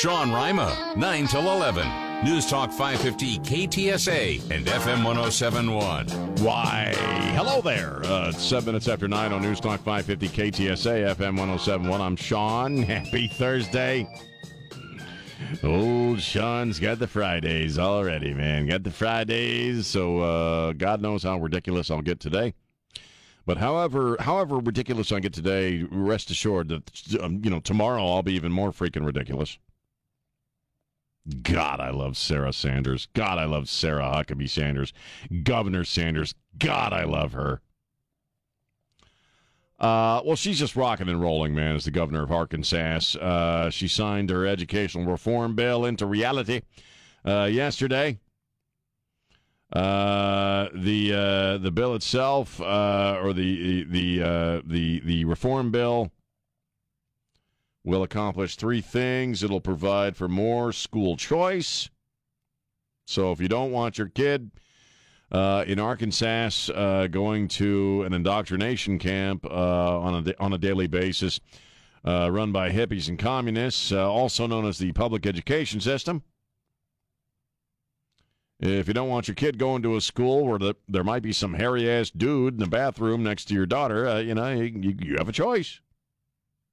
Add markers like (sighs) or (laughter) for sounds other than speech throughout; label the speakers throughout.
Speaker 1: Sean Rima, 9 till 11. News Talk 550 KTSA and FM 1071.
Speaker 2: Why, hello there. Uh, it's seven minutes after nine on News Talk 550 KTSA FM 1071. I'm Sean. (laughs) Happy Thursday. Old Sean's got the Fridays already, man. Got the Fridays, so uh, God knows how ridiculous I'll get today. But however, however ridiculous I get today, rest assured that um, you know tomorrow I'll be even more freaking ridiculous. God, I love Sarah Sanders. God, I love Sarah Huckabee Sanders. Governor Sanders. God, I love her. Uh, well, she's just rocking and rolling, man, as the governor of Arkansas. Uh, she signed her educational reform bill into reality uh, yesterday. Uh, the uh, the bill itself, uh, or the the the the reform bill, will accomplish three things. It'll provide for more school choice. So if you don't want your kid uh, in Arkansas uh, going to an indoctrination camp uh, on a on a daily basis, uh, run by hippies and communists, uh, also known as the public education system. If you don't want your kid going to a school where the, there might be some hairy ass dude in the bathroom next to your daughter, uh, you know, you, you have a choice,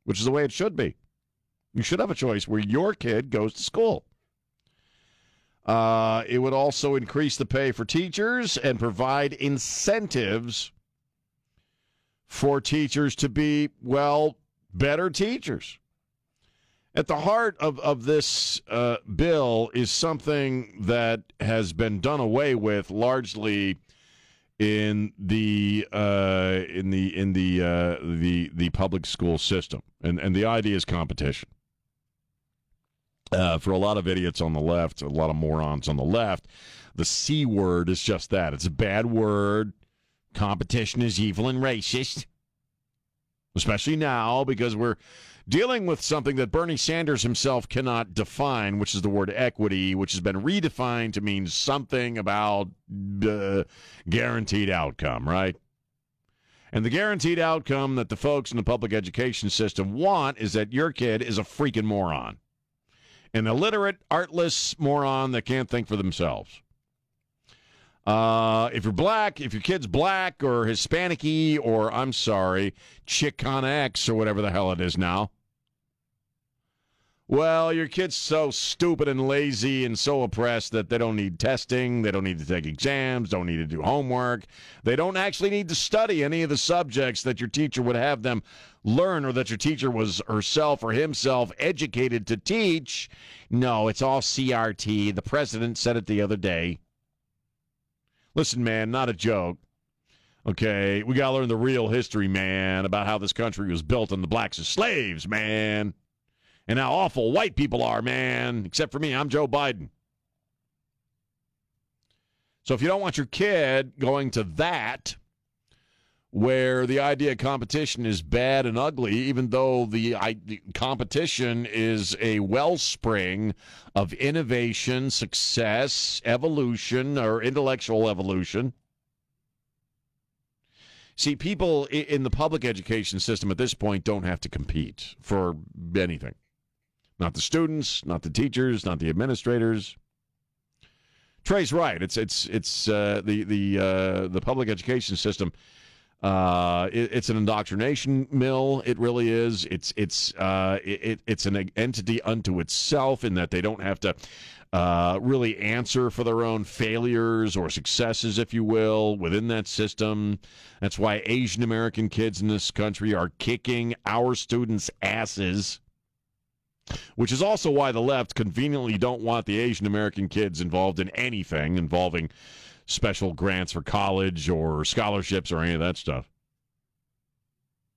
Speaker 2: which is the way it should be. You should have a choice where your kid goes to school. Uh, it would also increase the pay for teachers and provide incentives for teachers to be, well, better teachers. At the heart of, of this uh, bill is something that has been done away with largely in the uh, in the in the uh, the the public school system, and and the idea is competition. Uh, for a lot of idiots on the left, a lot of morons on the left, the C word is just that. It's a bad word. Competition is evil and racist. Especially now because we're dealing with something that Bernie Sanders himself cannot define, which is the word equity, which has been redefined to mean something about uh, guaranteed outcome, right? And the guaranteed outcome that the folks in the public education system want is that your kid is a freaking moron an illiterate, artless moron that can't think for themselves. Uh, if you're black, if your kid's black or Hispanic or I'm sorry, Chicanx or whatever the hell it is now, well, your kid's so stupid and lazy and so oppressed that they don't need testing, they don't need to take exams, don't need to do homework. They don't actually need to study any of the subjects that your teacher would have them learn or that your teacher was herself or himself educated to teach. No, it's all CRT. The president said it the other day. Listen, man, not a joke. Okay, we got to learn the real history, man, about how this country was built on the blacks as slaves, man and how awful white people are, man. Except for me, I'm Joe Biden. So if you don't want your kid going to that, where the idea of competition is bad and ugly, even though the, I, the competition is a wellspring of innovation, success, evolution, or intellectual evolution. See, people in the public education system at this point don't have to compete for anything. Not the students, not the teachers, not the administrators. Trey's right. It's it's it's uh, the the uh, the public education system. Uh, it, it's an indoctrination mill. It really is. It's it's uh, it, it's an entity unto itself in that they don't have to uh, really answer for their own failures or successes, if you will, within that system. That's why Asian American kids in this country are kicking our students' asses which is also why the left conveniently don't want the Asian American kids involved in anything involving special grants for college or scholarships or any of that stuff.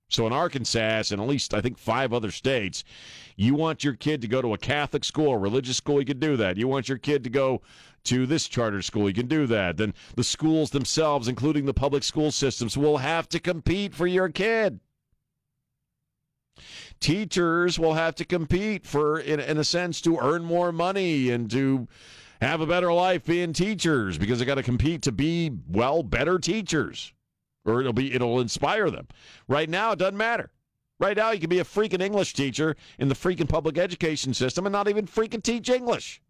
Speaker 2: So in Arkansas and at least I think five other states, you want your kid to go to a Catholic school or religious school, you can do that. You want your kid to go to this charter school, you can do that. Then the schools themselves, including the public school systems, will have to compete for your kid. Teachers will have to compete for, in, in a sense, to earn more money and to have a better life being teachers because they got to compete to be, well, better teachers or it'll be it'll inspire them. Right now, it doesn't matter. Right now, you can be a freaking English teacher in the freaking public education system and not even freaking teach English.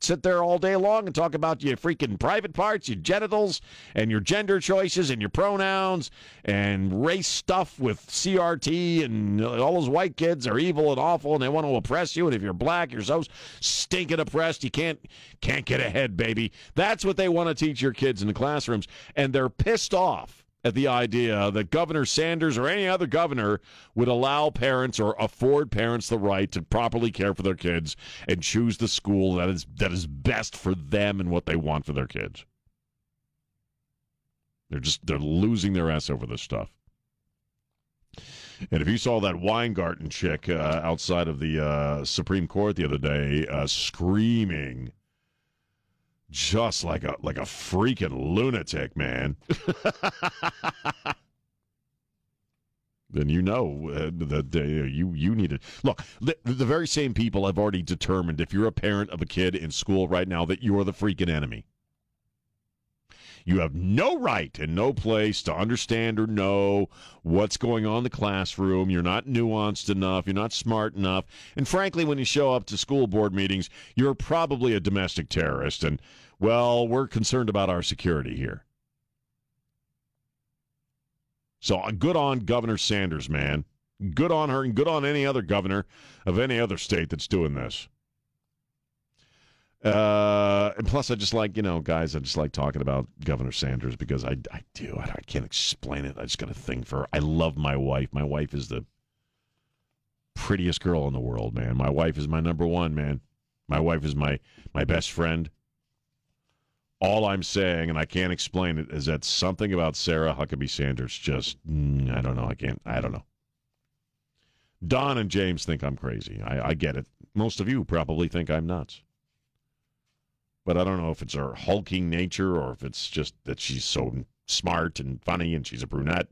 Speaker 2: Sit there all day long and talk about your freaking private parts, your genitals, and your gender choices, and your pronouns, and race stuff with CRT, and all those white kids are evil and awful, and they want to oppress you. And if you're black, you're so stinking oppressed, you can't can't get ahead, baby. That's what they want to teach your kids in the classrooms, and they're pissed off at the idea that Governor Sanders or any other governor would allow parents or afford parents the right to properly care for their kids and choose the school that is that is best for them and what they want for their kids. They're just they're losing their ass over this stuff. And if you saw that Weingarten chick uh, outside of the uh, Supreme Court the other day uh, screaming just like a like a freaking lunatic, man. (laughs) then you know uh, that uh, you you need to look. The, the very same people have already determined if you're a parent of a kid in school right now that you are the freaking enemy. You have no right and no place to understand or know what's going on in the classroom. You're not nuanced enough. You're not smart enough. And frankly, when you show up to school board meetings, you're probably a domestic terrorist. And, well, we're concerned about our security here. So uh, good on Governor Sanders, man. Good on her and good on any other governor of any other state that's doing this. Uh, and plus, I just like, you know, guys, I just like talking about Governor Sanders because I, I do. I, I can't explain it. I just got a thing for her. I love my wife. My wife is the prettiest girl in the world, man. My wife is my number one, man. My wife is my, my best friend. All I'm saying, and I can't explain it, is that something about Sarah Huckabee Sanders just, mm, I don't know. I can't, I don't know. Don and James think I'm crazy. I, I get it. Most of you probably think I'm nuts but I don't know if it's her hulking nature or if it's just that she's so smart and funny and she's a brunette.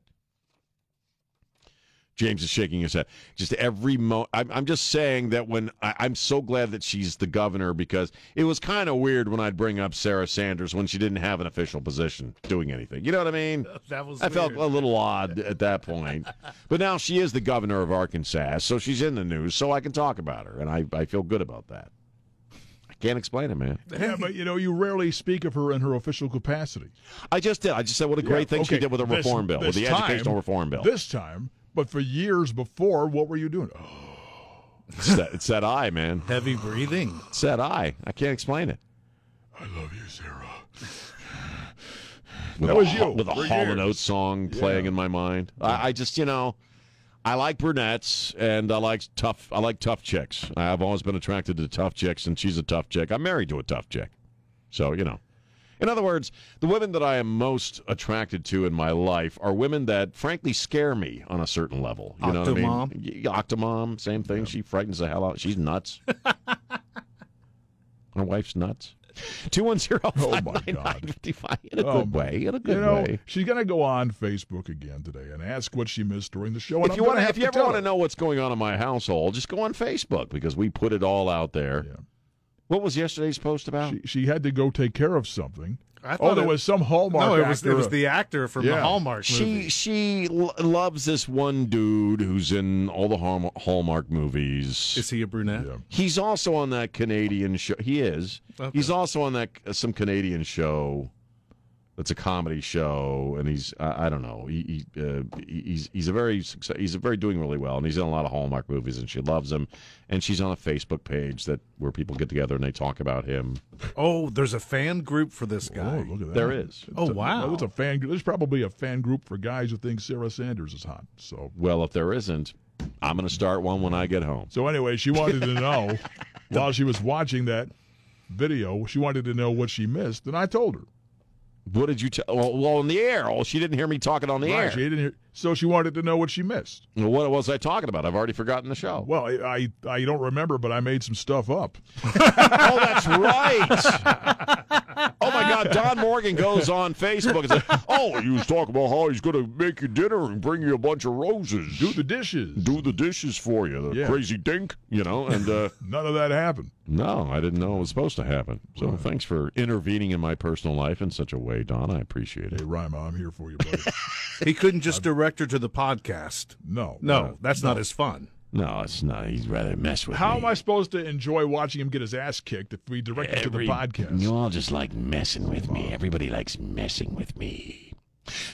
Speaker 2: James is shaking his head. Just every mo. I'm, I'm just saying that when I, I'm so glad that she's the governor because it was kind of weird when I'd bring up Sarah Sanders when she didn't have an official position doing anything. You know what I mean? (laughs)
Speaker 3: That was
Speaker 2: I felt a little odd at that point. (laughs) but now she is the governor of Arkansas, so she's in the news, so I can talk about her, and I, I feel good about that. I can't explain it, man.
Speaker 4: Yeah, but you know, you rarely speak of her in her official capacity.
Speaker 2: I just did. I just said what a great
Speaker 4: Yeah,
Speaker 2: thing she did with a
Speaker 4: this-
Speaker 2: reform bill, with the
Speaker 4: time-
Speaker 2: educational reform bill.
Speaker 4: This time, but for years before, what were you doing? Oh, (gasps)
Speaker 2: It's that, it's that eye, man.
Speaker 3: Heavy breathing.
Speaker 2: It's that eye. I can't explain it.
Speaker 4: I love you, Sarah.
Speaker 2: With
Speaker 4: That
Speaker 2: a,
Speaker 4: was
Speaker 2: Ho-
Speaker 4: you
Speaker 2: With a
Speaker 4: for
Speaker 2: Hall and. Oates song playing
Speaker 4: Yeah.
Speaker 2: in my mind. I, I just, you know, I like brunettes and I like tough. I like tough chicks. I've always been attracted to tough chicks, and she's a tough chick. I'm married to a tough chick, so you know. In other words, the women that I am most attracted to in my life are women that, frankly, scare me on a certain level. You know what I mean?
Speaker 3: Octomom?
Speaker 2: Octomom, same thing. She frightens the hell out. She's nuts. (laughs) My wife's nuts. Two one zero
Speaker 4: Oh,
Speaker 2: five
Speaker 4: my God.
Speaker 2: nine fifty five in a
Speaker 4: Oh,
Speaker 2: good
Speaker 4: my-
Speaker 2: way. In a good
Speaker 4: you know,
Speaker 2: way.
Speaker 4: she's going to go on Facebook again today and ask what she missed during the show. And
Speaker 2: If you
Speaker 4: gonna
Speaker 2: want,
Speaker 4: have
Speaker 2: if you ever want to know what's going on in my household, just go on Facebook because we put it all out there.
Speaker 4: Yeah.
Speaker 2: What was yesterday's post about?
Speaker 4: She, she had to go take care of something.
Speaker 3: I
Speaker 4: Oh, there
Speaker 3: it-
Speaker 4: was some Hallmark
Speaker 3: No, it was
Speaker 4: actor.
Speaker 3: it was the actor from the Hallmark
Speaker 2: She
Speaker 3: movie.
Speaker 2: she l- loves this one dude who's in all the Hallmark, Hallmark movies.
Speaker 3: Is he a brunette?
Speaker 4: Yeah.
Speaker 2: He's also on that Canadian show. He is.
Speaker 3: Okay.
Speaker 2: He's also on that uh, some Canadian show. That's a comedy show, and he's I, I don't know. He, he uh, he's he's a very he's a very doing really well, and he's in a lot of Hallmark movies, and she loves him. And she's on a Facebook page that where people get together and they talk about him.
Speaker 3: Oh, there's a fan group for this
Speaker 4: Oh,
Speaker 3: guy.
Speaker 4: look at that.
Speaker 2: There is.
Speaker 3: Oh,
Speaker 4: a-
Speaker 3: wow.
Speaker 4: There's a fan. There's probably a fan group for guys who think Sarah Sanders is hot. So,
Speaker 2: Well, if there isn't, I'm going to start one when I get home.
Speaker 4: so anyway, she wanted to (laughs) know while she was watching that video, she wanted to know what she missed, and I told her.
Speaker 2: What did you tell? Well, well, on the air. Oh, she didn't hear me talking on the
Speaker 4: Right,
Speaker 2: air.
Speaker 4: she didn't hear, so she wanted to know what she missed.
Speaker 2: Well, what was I talking about? I've already forgotten the show.
Speaker 4: Well, I I, I don't remember, but I made some stuff up. (laughs)
Speaker 2: Oh, that's right. (laughs) oh my God, Don Morgan goes on Facebook and says, "Oh, he was talking about how he's going to make you dinner and bring you a bunch of roses,
Speaker 4: Do the dishes.
Speaker 2: do the dishes for you, the
Speaker 4: Yeah.
Speaker 2: crazy dink, you know." And uh, (laughs)
Speaker 4: None of that happened.
Speaker 2: no, I didn't know it was supposed to happen. So thanks for intervening in my personal life in such a way, Don. I appreciate it.
Speaker 4: Hey, Rima, I'm here for you, buddy. (laughs)
Speaker 3: He couldn't just direct her to the podcast.
Speaker 4: no.
Speaker 3: No, that's not as fun.
Speaker 2: No, it's not. He'd rather mess with me.
Speaker 4: How
Speaker 2: me.
Speaker 4: am I supposed to enjoy watching him get his ass kicked if we direct him to the
Speaker 2: Every-
Speaker 4: podcast?
Speaker 2: You all just like messing with me. Everybody likes messing with me.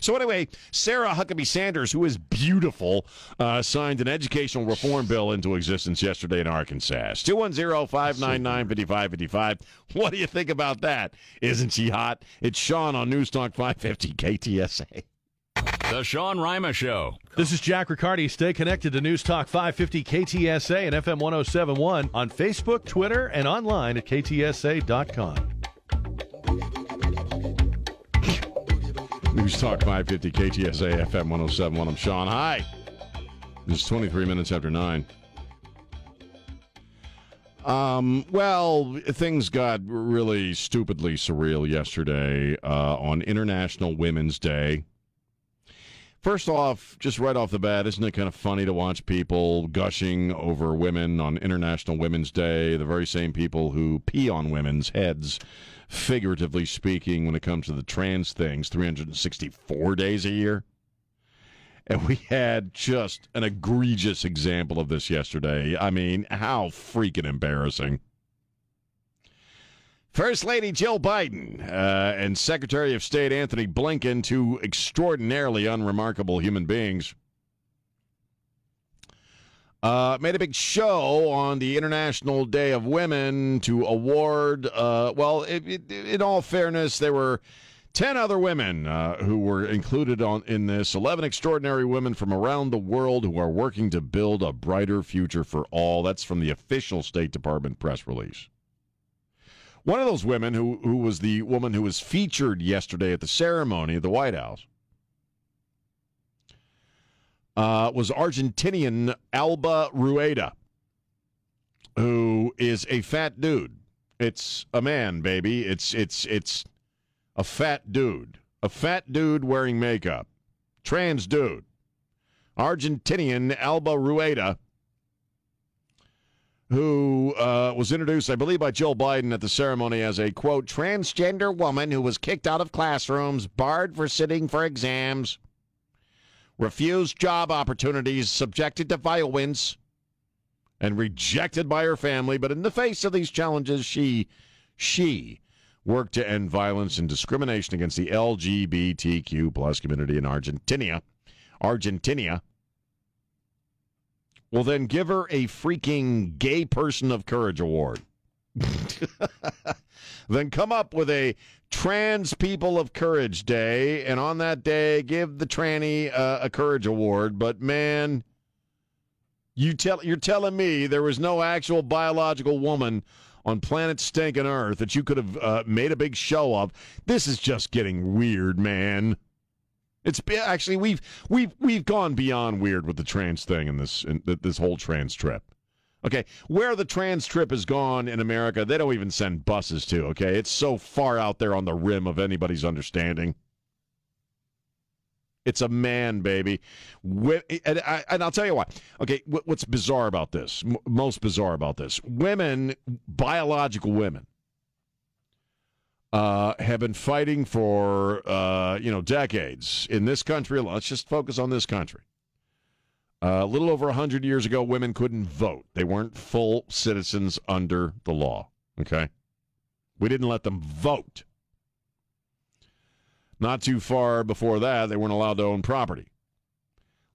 Speaker 2: So anyway, Sarah Huckabee Sanders, who is beautiful, uh, signed an educational reform bill into existence yesterday in Arkansas. 210-599-5555. What do you think about that? Isn't she hot? It's Sean on News Talk 550 KTSA.
Speaker 1: The Sean Rima Show.
Speaker 5: This is Jack Riccardi. Stay connected to News Talk 550 KTSA and FM 1071 on Facebook, Twitter, and online at ktsa.com.
Speaker 2: News Talk 550 KTSA FM 1071. I'm Sean. Hi. It's 23 minutes after 9. Um, well, things got really stupidly surreal yesterday uh, on International Women's Day. First off, just right off the bat, isn't it kind of funny to watch people gushing over women on International Women's Day? The very same people who pee on women's heads, figuratively speaking, when it comes to the trans things, 364 days a year. And we had just an egregious example of this yesterday. I mean, how freaking embarrassing. First Lady Jill Biden uh, and Secretary of State Anthony Blinken, two extraordinarily unremarkable human beings, uh, made a big show on the International Day of Women to award, uh, well, it, it, in all fairness, there were 10 other women uh, who were included on in this 11 extraordinary women from around the world who are working to build a brighter future for all. That's from the official state department press release one of those women who, who was the woman who was featured yesterday at the ceremony at the white house uh, was argentinian alba rueda who is a fat dude. It's a man baby. It's it's it's a fat dude, a fat dude wearing makeup, trans dude, Argentinian Alba Rueda, who uh, was introduced, I believe, by Jill Biden at the ceremony as a quote transgender woman who was kicked out of classrooms, barred for sitting for exams, refused job opportunities, subjected to violence, and rejected by her family. But in the face of these challenges, she, she work to end violence and discrimination against the LGBTQ plus community in Argentina. Argentina will then give her a freaking Gay Person of Courage award. (laughs) then come up with a Trans People of Courage Day, and on that day, give the tranny uh, a Courage Award. But man, you tell you're telling me there was no actual biological woman on planet stinking Earth that you could have uh, made a big show of. This is just getting weird, man. It's actually we've we've we've gone beyond weird with the trans thing in this in this whole trans trip. Okay, where the trans trip has gone in America, they don't even send buses to. Okay, it's so far out there on the rim of anybody's understanding. It's a man, baby. And, I, and I'll tell you why. Okay, what's bizarre about this? Most bizarre about this? Women, biological women, uh, have been fighting for uh, you know decades in this country. Let's just focus on this country. Uh, a little over hundred years ago, women couldn't vote. They weren't full citizens under the law. Okay, we didn't let them vote. Not too far before that, they weren't allowed to own property.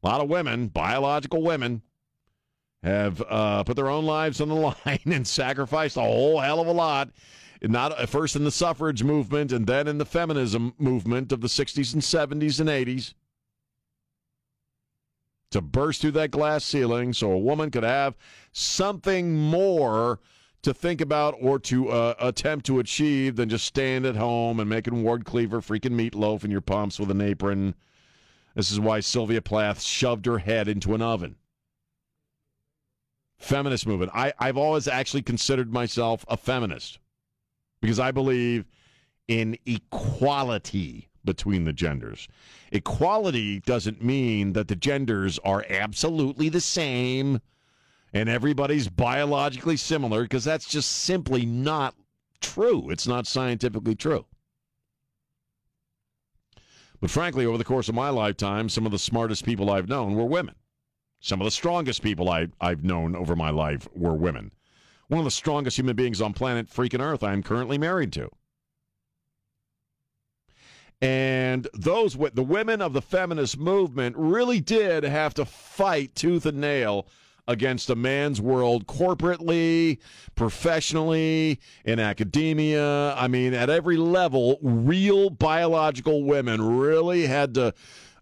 Speaker 2: A lot of women, biological women, have uh, put their own lives on the (laughs) line and sacrificed a whole hell of a lot. Not first in the suffrage movement and then in the feminism movement of the 60s and 70s and 80s to burst through that glass ceiling so a woman could have something more to think about or to uh, attempt to achieve than just staying at home and making Ward Cleaver freaking meatloaf in your pumps with an apron. This is why Sylvia Plath shoved her head into an oven. Feminist movement. I, I've always actually considered myself a feminist because I believe in equality between the genders. Equality doesn't mean that the genders are absolutely the same and everybody's biologically similar because that's just simply not true. It's not scientifically true. But frankly, over the course of my lifetime, some of the smartest people I've known were women. Some of the strongest people I, I've known over my life were women. One of the strongest human beings on planet freaking Earth I'm currently married to. And those the women of the feminist movement really did have to fight tooth and nail against a man's world corporately, professionally, in academia. I mean, at every level, real biological women really had to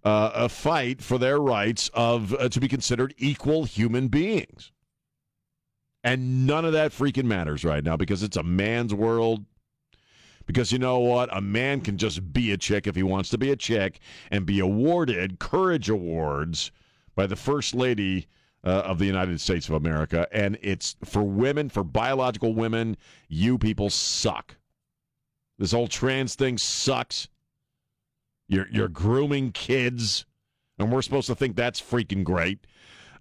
Speaker 2: uh, fight for their rights of uh, to be considered equal human beings. And none of that freaking matters right now because it's a man's world. Because you know what? A man can just be a chick if he wants to be a chick and be awarded courage awards by the First Lady uh, of the United States of America. And it's for women, for biological women, you people suck. This whole trans thing sucks. You're, you're grooming kids, and we're supposed to think that's freaking great.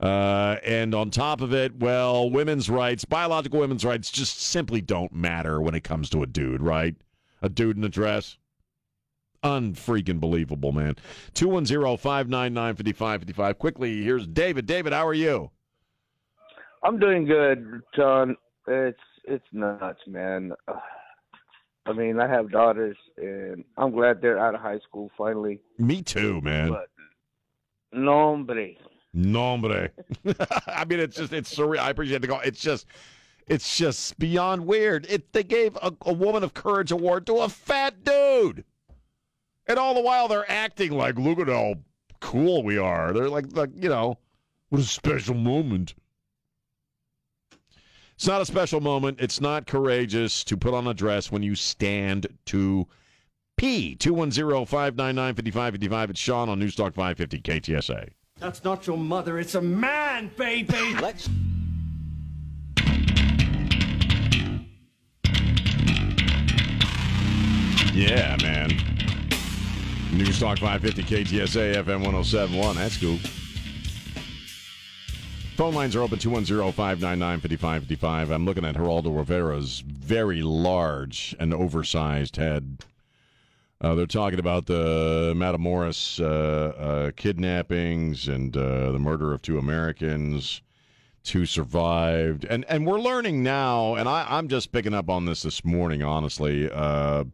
Speaker 2: Uh, and on top of it, well, women's rights, biological women's rights, just simply don't matter when it comes to a dude, right? A dude in a dress. Unfreaking believable, man. 210 599 5555. Quickly, here's David. David, how are you?
Speaker 6: I'm doing good, John. It's it's nuts, man. I mean, I have daughters, and I'm glad they're out of high school finally.
Speaker 2: Me too, man.
Speaker 6: But nombre. (laughs)
Speaker 2: I mean, it's just it's surreal. I appreciate the call. It's just it's just beyond weird. It they gave a, a woman of courage award to a fat dude, and all the while they're acting like, look at how cool we are. They're like, like you know, what a special moment. It's not a special moment. It's not courageous to put on a dress when you stand to pee. 210 599 5555. It's Sean on Newstalk 550 KTSA.
Speaker 7: That's not your mother. It's a man, baby.
Speaker 8: Let's
Speaker 2: Yeah, man. Newstalk 550 KTSA FM 1071. That's cool. Phone lines are open 210 599 5555. I'm looking at Geraldo Rivera's very large and oversized head. Uh, they're talking about the Matamoros uh, uh, kidnappings and uh, the murder of two Americans. Two survived, and and we're learning now. And I, I'm just picking up on this this morning, honestly. Uh,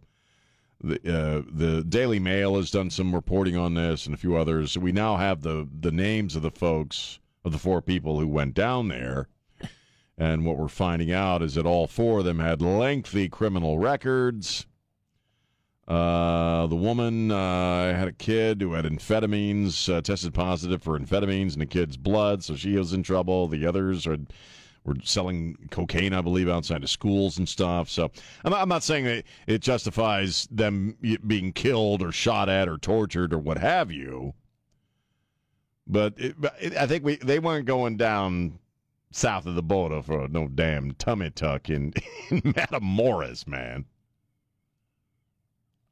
Speaker 2: the uh, the Daily Mail has done some reporting on this, and a few others. We now have the the names of the folks of the four people who went down there, and what we're finding out is that all four of them had lengthy criminal records. Uh, the woman uh, had a kid who had amphetamines, uh, tested positive for amphetamines in the kid's blood, so she was in trouble. The others are were selling cocaine, I believe, outside of schools and stuff. So I'm not, I'm not saying that it justifies them being killed or shot at or tortured or what have you. But, it, it, I think we they weren't going down south of the border for no damn tummy tuck in, (laughs) in Matamoros, man.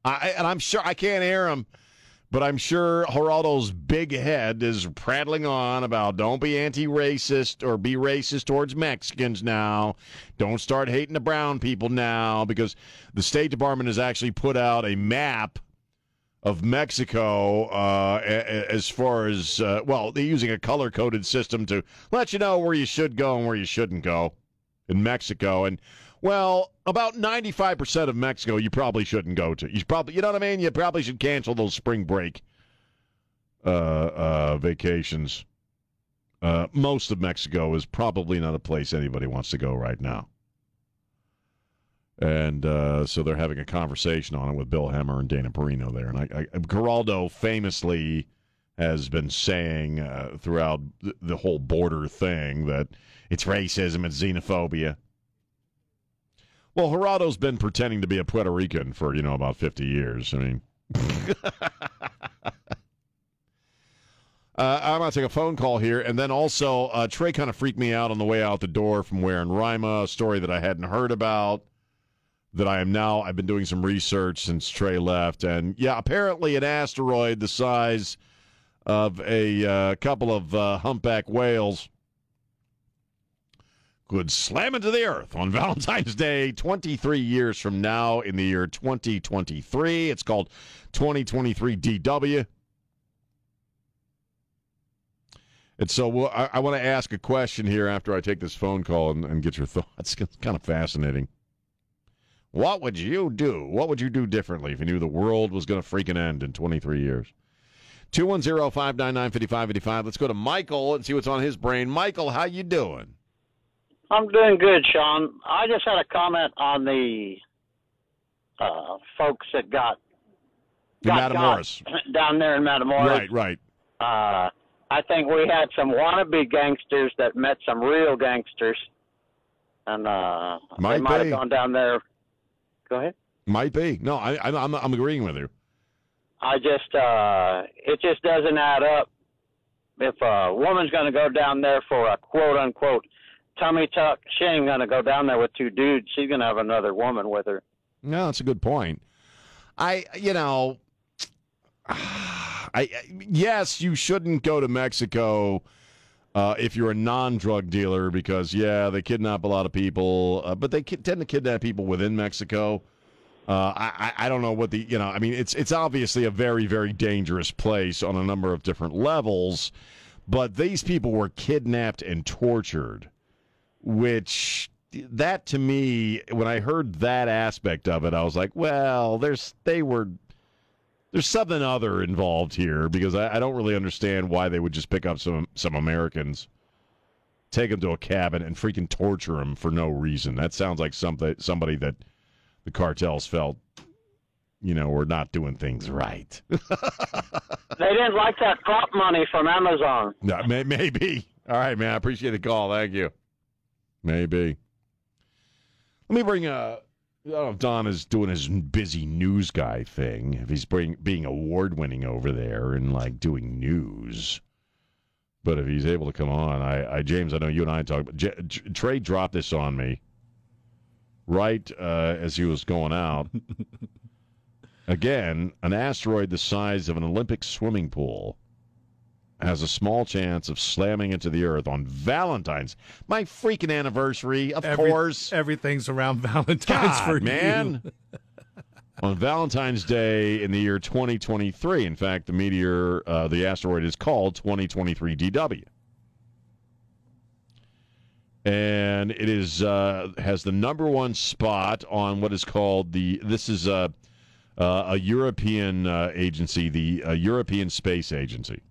Speaker 2: I, and I'm sure I can't hear him, but I'm sure Geraldo's big head is prattling on about don't be anti-racist or be racist towards Mexicans now. Don't start hating the brown people now because the State Department has actually put out a map of Mexico uh, as far as uh, well, they're using a color-coded system to let you know where you should go and where you shouldn't go in Mexico and well, about 95% of Mexico you probably shouldn't go to. You probably, you know what I mean? You probably should cancel those spring break uh, uh, vacations. Uh, most of Mexico is probably not a place anybody wants to go right now. And uh, so they're having a conversation on it with Bill Hemmer and Dana Perino there. And I, I Geraldo famously has been saying uh, throughout the whole border thing that it's racism, it's xenophobia. Well, Geraldo's been pretending to be a Puerto Rican for, you know, about 50 years. I mean, (laughs) uh, I'm going to take a phone call here. And then also, uh, Trey kind of freaked me out on the way out the door from in Rima, a story that I hadn't heard about that I am now. I've been doing some research since Trey left, and yeah, apparently an asteroid the size of a uh, couple of uh, humpback whales could slam into the earth on (laughs) Valentine's Day 23 years from now in the year 2023. It's called 2023 DW. And so well, I, I want to ask a question here after I take this phone call and, and get your (laughs) thoughts. It's kind of fascinating. What would you do? What would you do differently if you knew the world was going to freaking end in 23 years? 210 599 5585. Let's go to Michael and see what's on his brain. Michael, how you doing?
Speaker 8: I'm doing good, Sean. I just had a comment on the uh, folks that got, got
Speaker 2: Matamoros.
Speaker 8: down there in Matamoros.
Speaker 2: Right, right.
Speaker 8: Uh, I think we had some wannabe gangsters that met some real gangsters, and uh,
Speaker 2: Might
Speaker 8: they might
Speaker 2: be.
Speaker 8: have gone down there. Go ahead.
Speaker 2: Might be. No, I, I, I'm, I'm agreeing with you.
Speaker 8: I just uh, it just doesn't add up. If a woman's going to go down there for a quote unquote tummy tuck, she ain't to go down there with two dudes. She's to have another woman with her.
Speaker 2: No, that's a good point. I, you know, (sighs) I yes, you shouldn't go to Mexico uh, if you're a non-drug dealer because yeah, they kidnap a lot of people, uh, but they ki- tend to kidnap people within Mexico. Uh, I I don't know what the you know I mean it's it's obviously a very very dangerous place on a number of different levels, but these people were kidnapped and tortured, which that to me when I heard that aspect of it I was like well there's they were there's something other involved here because I, I don't really understand why they would just pick up some some Americans, take them to a cabin and freaking torture them for no reason. That sounds like something somebody that the cartels felt, you know, were not doing things right. (laughs)
Speaker 8: They didn't like that prop money from Amazon.
Speaker 2: no, may, maybe. All right, man. I appreciate the call. Thank you. Maybe. Let me bring uh I don't know if Don is doing his busy news guy thing, if he's bring, being award winning over there and like doing news. But if he's able to come on, I, I James, I know you and I talked. J- Trey dropped this on me right uh, as he was going out. (laughs) Again, an asteroid the size of an Olympic swimming pool has a small chance of slamming into the earth on Valentine's, my freaking anniversary, of
Speaker 3: Every-
Speaker 2: course.
Speaker 3: Everything's around (laughs) Valentine's
Speaker 2: God,
Speaker 3: for
Speaker 2: man. (laughs) on Valentine's Day in the year 2023. In fact, the meteor, uh, the asteroid is called 2023 DW. And it is uh, has the number one spot on what is called the. This is a uh, a European uh, agency, the uh, European Space Agency.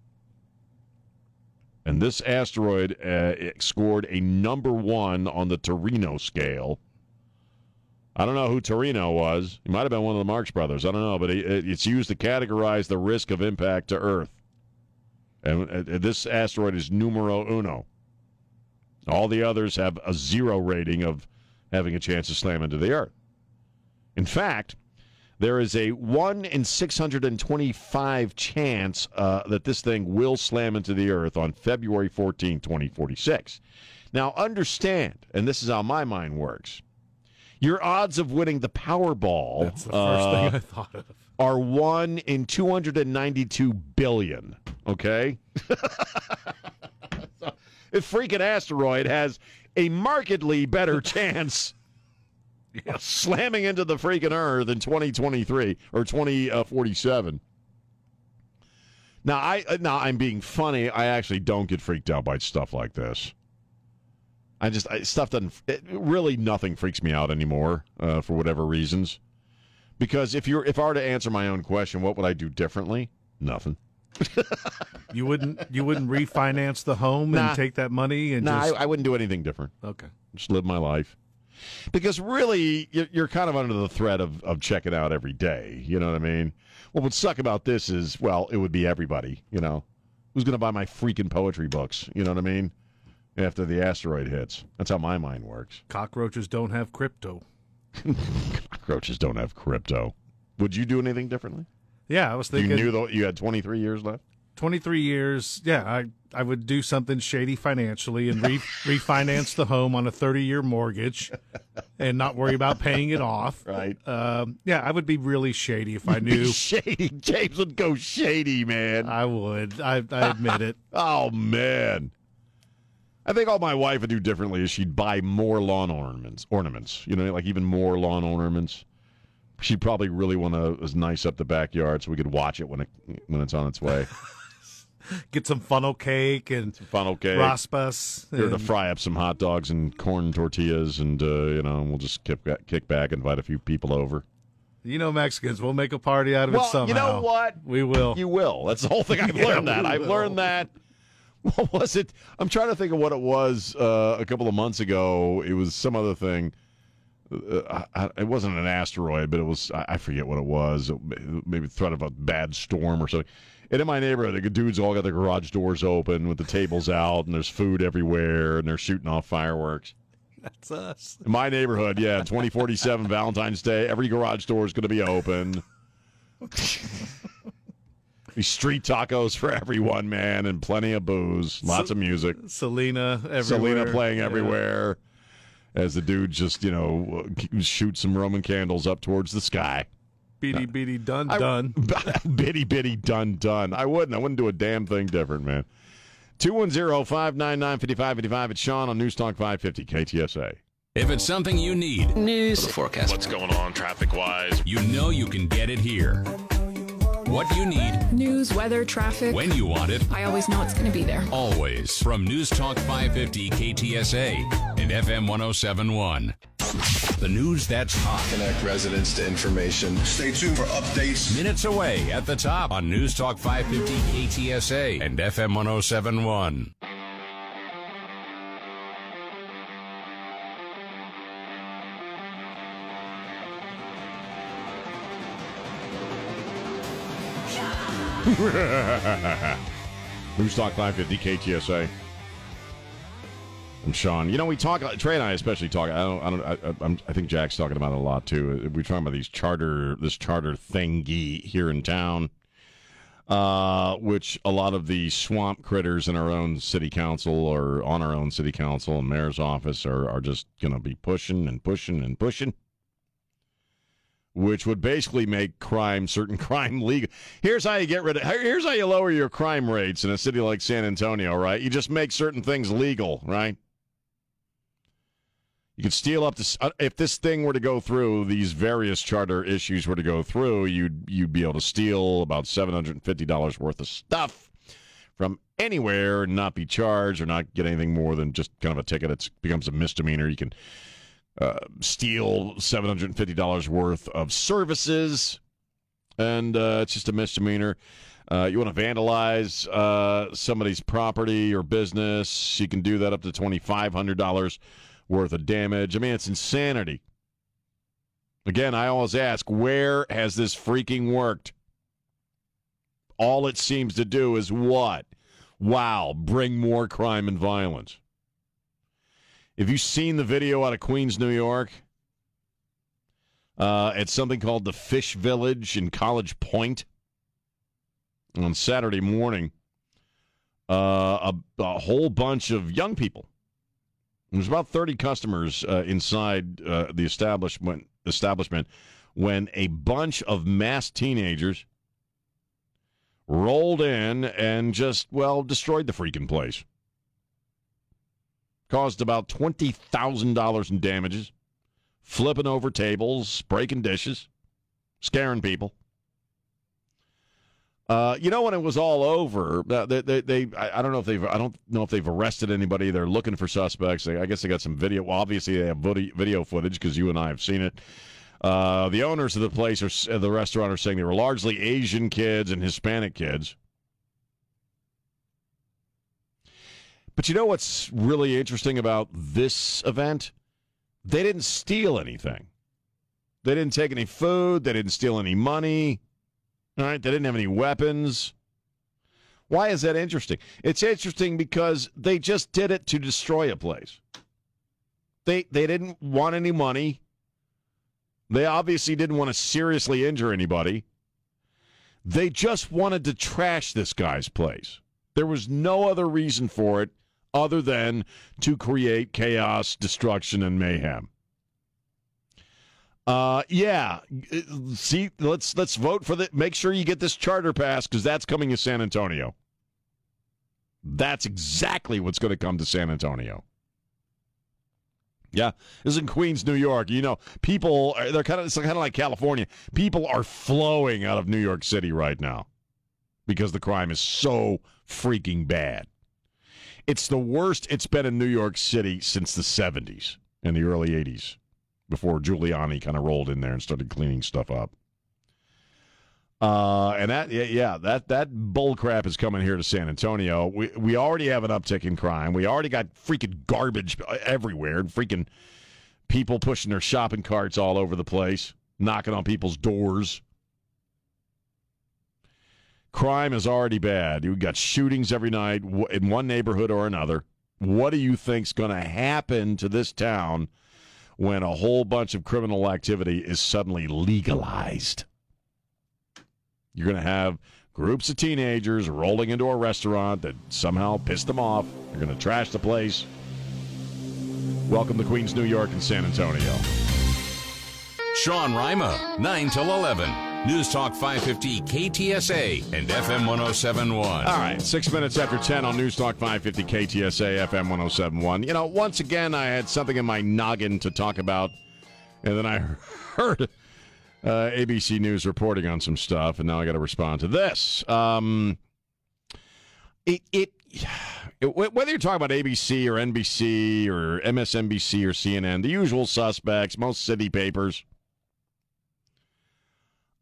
Speaker 2: And this asteroid uh, scored a number one on the Torino scale. I don't know who Torino was. He might have been one of the Marx brothers. I don't know, but it, it- it's used to categorize the risk of impact to Earth. And uh, this asteroid is numero uno. All the others have a zero rating of having a chance to slam into the Earth. In fact, there is a 1 in 625 chance uh, that this thing will slam into the Earth on February 14, 2046. Now, understand, and this is how my mind works your odds of winning the Powerball
Speaker 3: That's the first
Speaker 2: uh,
Speaker 3: thing I thought of.
Speaker 2: are 1 in 292 billion. Okay? (laughs) so, if freaking asteroid has a markedly better (laughs) chance of (laughs) slamming into the freaking Earth in 2023 or 2047. Now I uh, now I'm being funny. I actually don't get freaked out by stuff like this. I just I, stuff doesn't it, really nothing freaks me out anymore uh, for whatever reasons. Because if you're if I were to answer my own question, what would I do differently? Nothing.
Speaker 3: You wouldn't you wouldn't refinance the home
Speaker 2: Nah.
Speaker 3: and take that money and
Speaker 2: No, I,
Speaker 3: just
Speaker 2: I wouldn't do anything different.
Speaker 3: okay.
Speaker 2: Just live my life. Because really, you're, you're kind of under the threat of, of checking out every day. You know what I mean? What would suck about this is, well, it would be everybody. You know, who's going to buy my freaking poetry books? You know what I mean? After the asteroid hits, that's how my mind works.
Speaker 3: Cockroaches don't have crypto. (laughs)
Speaker 2: Cockroaches don't have crypto. Would you do anything differently?
Speaker 3: Yeah, I was thinking.
Speaker 2: You knew though you had 23 years left.
Speaker 3: 23 years. Yeah, I I would do something shady financially and re- (laughs) refinance the home on a 30 year mortgage and not worry about paying it off.
Speaker 2: Right.
Speaker 3: Um, yeah, I would be really shady if I knew. (laughs)
Speaker 2: shady. James would go shady, man.
Speaker 3: I would. I, I admit it. (laughs)
Speaker 2: Oh man. I think all my wife would do differently is she'd buy more lawn ornaments. Ornaments, you know, like even more lawn ornaments. She'd probably really want to nice up the backyard so we could watch it when it when it's on its way. (laughs)
Speaker 3: Get some funnel cake and
Speaker 2: Funnel cake.
Speaker 3: raspas.
Speaker 2: Here to fry up some hot dogs and corn tortillas, and uh, you know, we'll just kick back, kick back, invite a few people over.
Speaker 3: You know, Mexicans, we'll make a party out of
Speaker 2: Well,
Speaker 3: it somehow.
Speaker 2: you know what?
Speaker 3: We will.
Speaker 2: You will. That's the whole thing. I've (laughs)
Speaker 3: Yeah,
Speaker 2: learned that. I've
Speaker 3: will.
Speaker 2: learned that. (laughs) What was it? I'm trying to think of what it was uh, a couple of months ago. It was some other thing. Uh, I, it wasn't an asteroid, but it was. I I forget what it was. Maybe threat of a bad storm or something. And in my neighborhood, the dudes all got their garage doors open with the tables out, and there's food everywhere, and they're shooting off fireworks.
Speaker 3: That's us.
Speaker 2: In my neighborhood, yeah, 2047 Valentine's Day, every garage door is going to be open. (laughs) These street tacos for everyone, man, and plenty of booze, lots of music.
Speaker 3: Selena everywhere.
Speaker 2: Selena playing
Speaker 3: Yeah.
Speaker 2: everywhere as the dude just, you know, shoots some Roman candles up towards the sky.
Speaker 3: Beady beady dun
Speaker 2: I-
Speaker 3: dun. (laughs)
Speaker 2: bitty bitty done done. I wouldn't. I wouldn't do a damn thing different, man. 210-599-5555. It's Sean on News Talk 550 KTSA.
Speaker 1: If it's something you need,
Speaker 9: News. forecast.
Speaker 10: What's going on traffic wise?
Speaker 1: you know you can get it here. What you need,
Speaker 11: News, weather, traffic.
Speaker 1: when you want it,
Speaker 11: I always know it's going to be there.
Speaker 1: always. From News Talk 550 KTSA and FM 1071. The news that's hot.
Speaker 10: Connect residents to information. Stay tuned for updates.
Speaker 1: Minutes away at the top on News Talk 550 KTSA and FM 1071. (laughs)
Speaker 2: News Talk 550 KTSA. I'm Sean. You know, we talk. Trey and I especially talk. I don't. I don't. I, I'm, I think Jack's talking about it a lot too. We're talking about these charter, this charter thingy here in town, uh, which a lot of the swamp critters in our own city council or on our own city council and mayor's office are are just going to be pushing and pushing and pushing. Which would basically make crime, certain (laughs) crime legal. Here's how you get rid of. Here's how you lower your crime rates in a city like San Antonio, right? You just make certain things legal, right? You could steal up to uh, if this thing were to go through, these various charter issues were to go through, you'd you'd be able to steal about seven hundred and fifty dollars worth of stuff from anywhere and not be charged or not get anything more than just kind of a ticket. It becomes a misdemeanor. You can uh, steal seven hundred and fifty dollars worth of services, and uh, it's just a misdemeanor. Uh, you want to vandalize uh, somebody's property or business, you can do that up to twenty five hundred dollars worth of damage. I mean, it's insanity. Again, I always ask, where has this freaking worked? All it seems to do is what? Wow, bring more crime and violence. Have you seen the video out of Queens, New York? Uh, it's something called the Fish Village in College Point. On Saturday morning, uh, a, a whole bunch of young people there's about 30 customers uh, inside uh, the establishment establishment when a bunch of mass teenagers rolled in and just well destroyed the freaking place. Caused about twenty thousand dollars in damages, flipping over tables, breaking dishes, scaring people. Uh, you know when it was all over, uh, they, they, they I, I don't know if they've I don't know if they've arrested anybody. They're looking for suspects. I guess they got some video. Well, obviously, they have video, footage because you and I have seen it. Uh, the owners of the place or the restaurant are saying they were largely Asian kids and Hispanic kids. But you know what's really interesting about this event? They didn't steal anything. They didn't take any food. They didn't steal any money. All right, they didn't have any weapons. Why is that interesting? It's interesting because they just did it to destroy a place. They they didn't want any money. They obviously didn't want to seriously injure anybody. They just wanted to trash this guy's place. There was no other reason for it other than to create chaos, destruction, and mayhem. Uh, yeah. See, let's let's vote for the. Make sure you get this charter pass because that's coming to San Antonio. That's exactly what's going to come to San Antonio. Yeah, this is in Queens, New York. You know, people they're kind of it's kind of like California. People are flowing out of New York City right now because the crime is so freaking bad. It's the worst it's been in New York City since the 70s and the early 80s before Giuliani kind of rolled in there and started cleaning stuff up. Uh, and that, yeah, yeah, that that bull crap is coming here to San Antonio. We we already have an uptick in crime. We already got freaking garbage everywhere, and freaking people pushing their shopping carts all over the place, knocking on people's doors. Crime is already bad. We've got shootings every night in one neighborhood or another. What do you think's going to happen to this town when a whole bunch of criminal activity is suddenly legalized? You're going to have groups of teenagers rolling into a restaurant that somehow pissed them off. They're going to trash the place. Welcome to Queens, New York, and San Antonio.
Speaker 1: Sean Rima, 9 till 11. News Talk 550 KTSA and FM 1071.
Speaker 2: All right, six minutes after 10 on News Talk 550 KTSA FM 1071. You know, once again, I had something in my noggin to talk about, and then I (laughs) heard uh, ABC News reporting on some stuff, and now I got to respond to this. Um, it, it, (sighs) it, whether you're talking about ABC or NBC or MSNBC or CNN, the usual suspects, most city papers,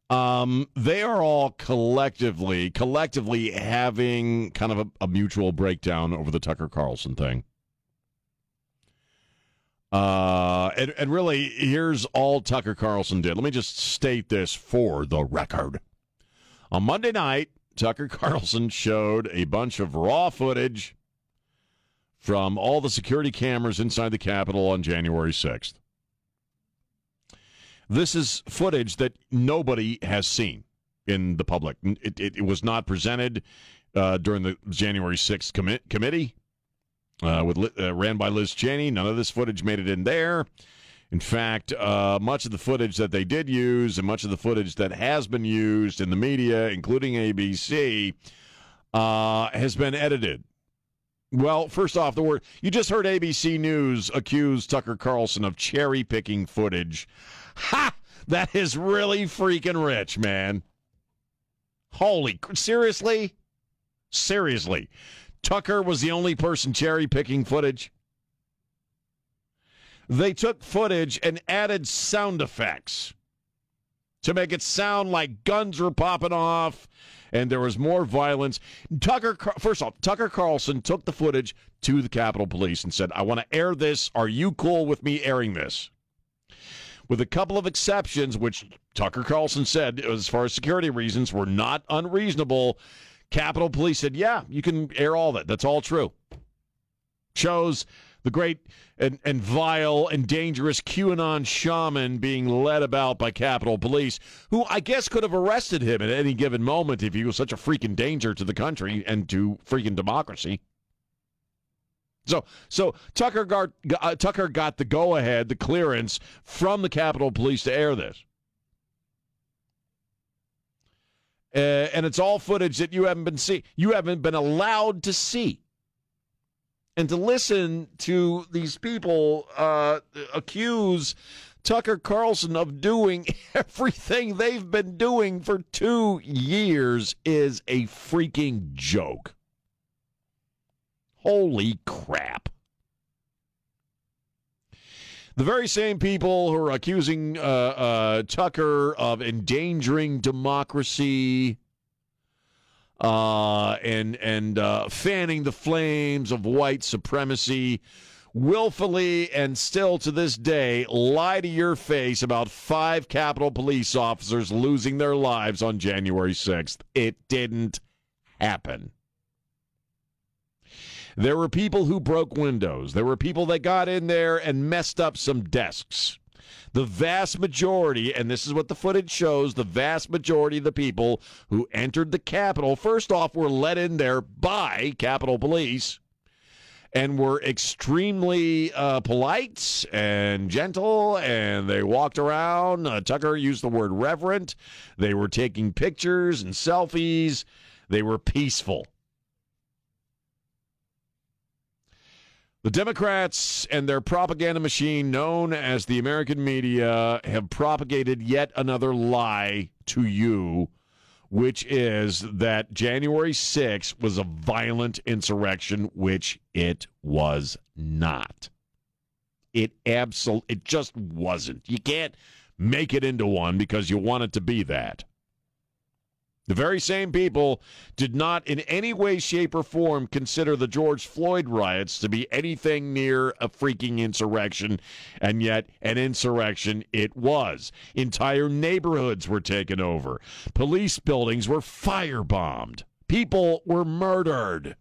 Speaker 2: um, they are all collectively, collectively having kind of a, a mutual breakdown over the Tucker Carlson thing. Uh, and, and really, here's all Tucker Carlson did. Let me just state this for the record. On Monday night, Tucker (laughs) Carlson showed a bunch of raw footage from all the security cameras inside the Capitol on January 6th. This is footage that nobody has seen in the public. It, it, it was not presented uh, during the January 6th commi- committee uh, with uh, ran by Liz Cheney. None of this footage made it in there. In fact, uh, much of the footage that they did use and much of the footage that has been used in the media, including ABC, uh, has been edited. Well, first off, the word you just heard ABC News accuse Tucker Carlson of cherry picking footage. Ha! That is really freaking rich, man. Holy, seriously? Seriously. Tucker was the only person cherry picking footage. They took footage and added sound effects to make it sound like guns were popping off and there was more violence. Tucker, first off, Tucker Carlson took the footage to the Capitol Police and said, I want to air this. Are you cool with me airing this? With a couple of exceptions, which Tucker Carlson said, as far as security reasons, were not unreasonable. Capitol Police said, yeah, you can air all that. That's all true. Shows the great and, and vile and dangerous QAnon shaman being led about by Capitol Police, who I guess could have arrested him at any given moment if he was such a freaking danger to the country and to freaking democracy. So, so Tucker got uh, Tucker got the go ahead, the clearance from the Capitol Police to air this. Uh, and it's all footage that you haven't been see you haven't been allowed to see and to listen to these people uh, accuse Tucker Carlson of doing (laughs) everything they've been doing for two years is a freaking joke. Holy crap. The very same people who are accusing uh, uh, Tucker of endangering democracy uh, and and uh, fanning the flames of white supremacy, willfully and still to this day lie to your face about five Capitol Police officers losing their lives on January sixth. It didn't happen. There were people who broke windows. There were people that got in there and messed up some desks. The vast majority, and this is what the footage shows, the vast majority of the people who entered the Capitol, first off, were let in there by Capitol Police and were extremely uh, polite and gentle, and they walked around. Uh, Tucker used the word reverent. They were taking pictures and selfies. They were peaceful. The Democrats and their propaganda machine, known as the American media, have propagated yet another lie to you which is that January 6th was a violent insurrection, which it was not. It absolutely, it just wasn't. You can't make it into one because you want it to be that. The very same people did not in any way, shape, or form consider the George Floyd riots to be anything near a freaking insurrection, and yet an insurrection it was. Entire neighborhoods were taken over, police buildings were firebombed, people were murdered,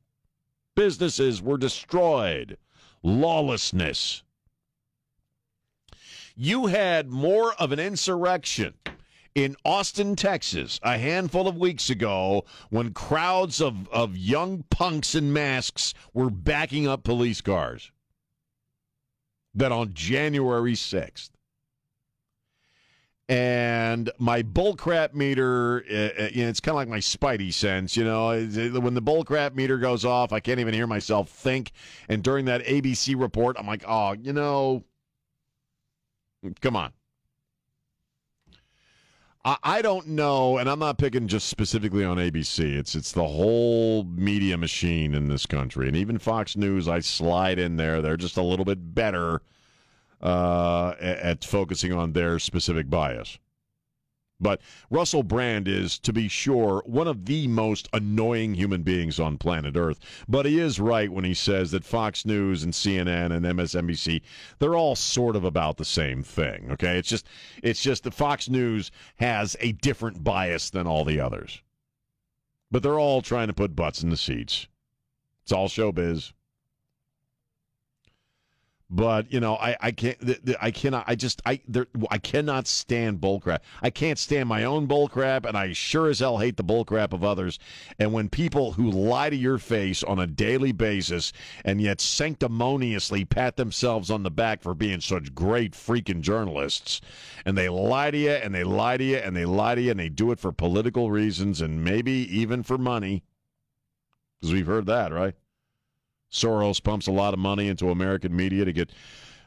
Speaker 2: businesses were destroyed, lawlessness. You had more of an insurrection in Austin, Texas, a handful of weeks ago when crowds of, of young punks in masks were backing up police cars. That on January 6th. And my bullcrap meter, uh, you know, it's kind of like my spidey sense, you know. When the bullcrap meter goes off, I can't even hear myself think. And during that ABC report, I'm like, oh, you know, come on. I, don't know, and I'm not picking just specifically on ABC. It's it's the whole media machine in this country, and even Fox News. I slide in there; they're just a little bit better uh, at, at focusing on their specific bias. But Russell Brand is, to be sure, one of the most annoying human beings on planet Earth. But he is right when he says that Fox News and CNN and MSNBC, they're all sort of about the same thing. Okay. It's just, it's just that Fox News has a different bias than all the others. But they're all trying to put butts in the seats. It's all showbiz. But you know, I, I can't, I cannot, I just, I, there, I cannot stand bullcrap. I can't stand my own bullcrap, and I sure as hell hate the bullcrap of others. And when people who lie to your face on a daily basis and yet sanctimoniously pat themselves on the back for being such great freaking journalists, and they lie to you and they lie to you and they lie to you and they do it for political reasons and maybe even for money, because we've heard that, right? Soros pumps a lot of money into American media to get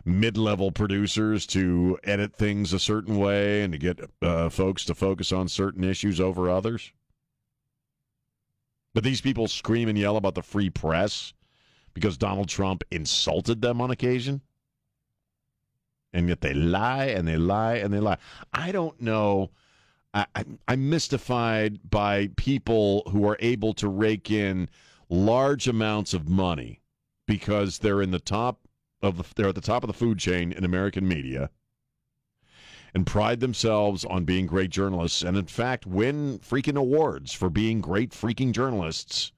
Speaker 2: mid-level producers to edit things a certain way and to get uh, folks to focus on certain issues over others. But these people scream and yell about the free press because Donald Trump insulted them on occasion. And yet they lie and they lie and they lie. I don't know. I, am mystified by people who are able to rake in large amounts of money because they're in the top of the, they're at the top of the food chain in American media and pride themselves on being great journalists and in fact win freaking awards for being great freaking journalists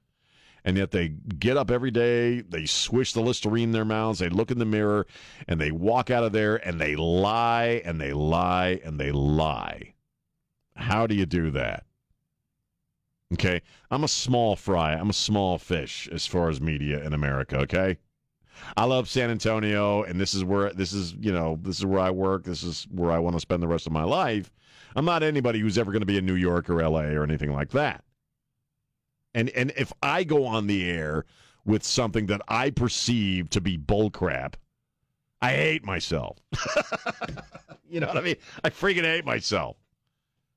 Speaker 2: and yet they get up every day, they swish the Listerine in their mouths, they look in the mirror, and they walk out of there and they lie and they lie and they lie. How do you do that? Okay. I'm a small fry. I'm a small fish as far as media in America. Okay. I love San Antonio, and this is where this is, you know, this is where I work. This is where I want to spend the rest of my life. I'm not anybody who's ever going to be in New York or LA or anything like that. And and if I go on the air with something that I perceive to be bullcrap, I hate myself. (laughs) you know what I mean? I freaking hate myself.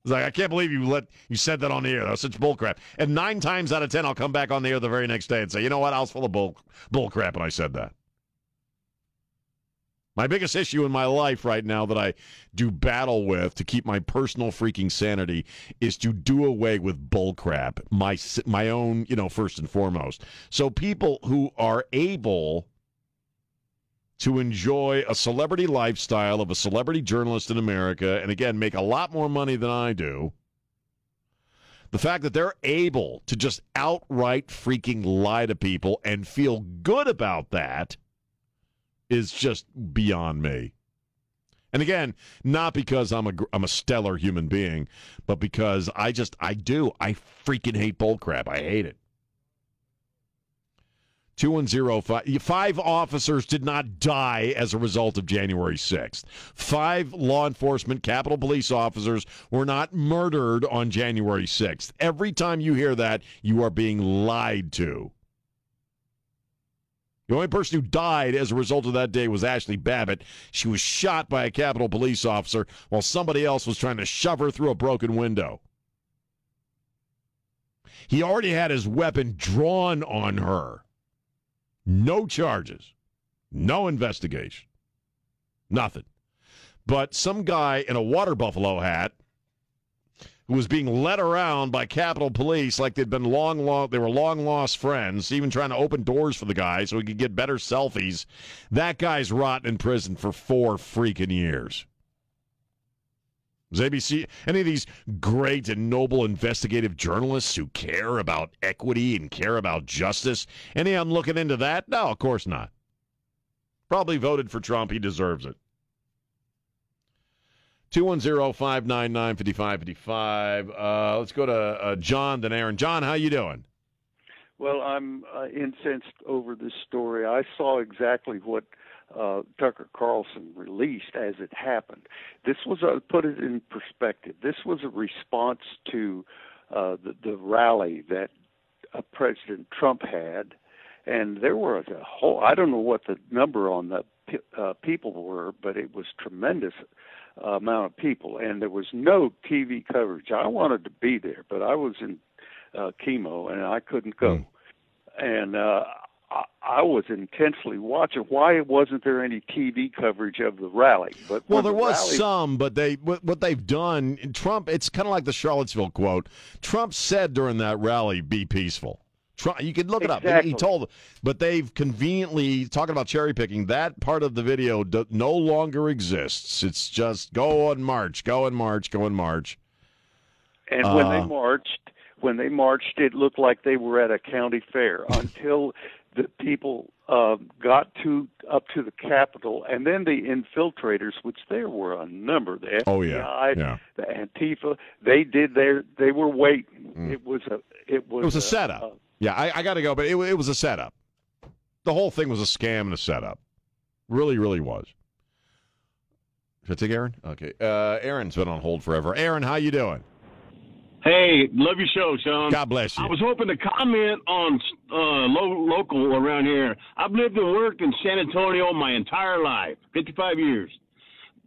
Speaker 2: Like I can't believe you let you said that on the air. That was such bullcrap. And nine times out of ten, I'll come back on the air the very next day and say, you know what? I was full of bull bullcrap, and I said that. My biggest issue in my life right now that I do battle with to keep my personal freaking sanity is to do away with bullcrap. My my own, you know, first and foremost. So people who are able to enjoy a celebrity lifestyle of a celebrity journalist in America, and again, make a lot more money than I do. The fact that they're able to just outright freaking lie to people and feel good about that is just beyond me. And again, not because I'm a I'm a stellar human being, but because I just I do I freaking hate bullcrap. I hate it. Two and zero five. Five officers did not die as a result of January 6th. Five law enforcement, Capitol Police officers were not murdered on January 6th. Every time you hear that, you are being lied to. The only person who died as a result of that day was Ashli Babbitt. She was shot by a Capitol Police officer while somebody else was trying to shove her through a broken window. He already had his weapon drawn on her. No charges, no investigation, nothing. But some guy in a water buffalo hat who was being led around by Capitol Police like they'd been long, long, they were long lost friends, even trying to open doors for the guy so he could get better selfies. That guy's rotting in prison for four freaking years. Does ABC, any of these great and noble investigative journalists who care about equity and care about justice, any of them looking into that? No, of course not. Probably voted for Trump. He deserves it. 210-599-5555. Uh, let's go to uh, John, then Aaron. John, how you doing?
Speaker 9: Well, I'm uh, incensed over this story. I saw exactly what uh, Tucker Carlson released as it happened. This was a put it in perspective. This was a response to uh, the, the rally that uh, President Trump had, and there were a whole. I don't know what the number on the uh, people were, but it was tremendous uh, amount of people, and there was no TV coverage. I wanted to be there, but I was in uh, chemo and I couldn't go.
Speaker 2: Mm.
Speaker 9: And uh, I, I was intensely watching. Why wasn't there any TV coverage of the rally? But
Speaker 2: Well, there
Speaker 9: the
Speaker 2: was
Speaker 9: rally-
Speaker 2: some, but they what, what they've done. Trump. It's kind of like the Charlottesville quote. Trump said during that rally, "Be peaceful." Trump, you can look it up. He- told, but they've conveniently talking about cherry picking. That part of the video do, no longer exists. It's just go and march, go and march, go and march.
Speaker 9: And when they
Speaker 2: Uh,
Speaker 9: marched, when they marched, it looked like they were at a county fair until the people uh, got to up to the Capitol, and then the infiltrators, which there were a number, the FBI,
Speaker 2: Oh, yeah, yeah.
Speaker 9: the Antifa, they did their, they were waiting. It was a, it was,
Speaker 2: Mm. It was a
Speaker 9: a
Speaker 2: setup. yeah, I, I got to go, but it, it was a setup. The whole thing was a scam and a setup. Really, really was. Should I take Aaron? Okay. Uh, Aaron's been on hold forever. Aaron, how you doing?
Speaker 12: Hey, love your show, Sean.
Speaker 2: God bless you.
Speaker 12: I was hoping to comment on uh, lo- local around here. I've lived and worked in San Antonio my entire life, 55 years.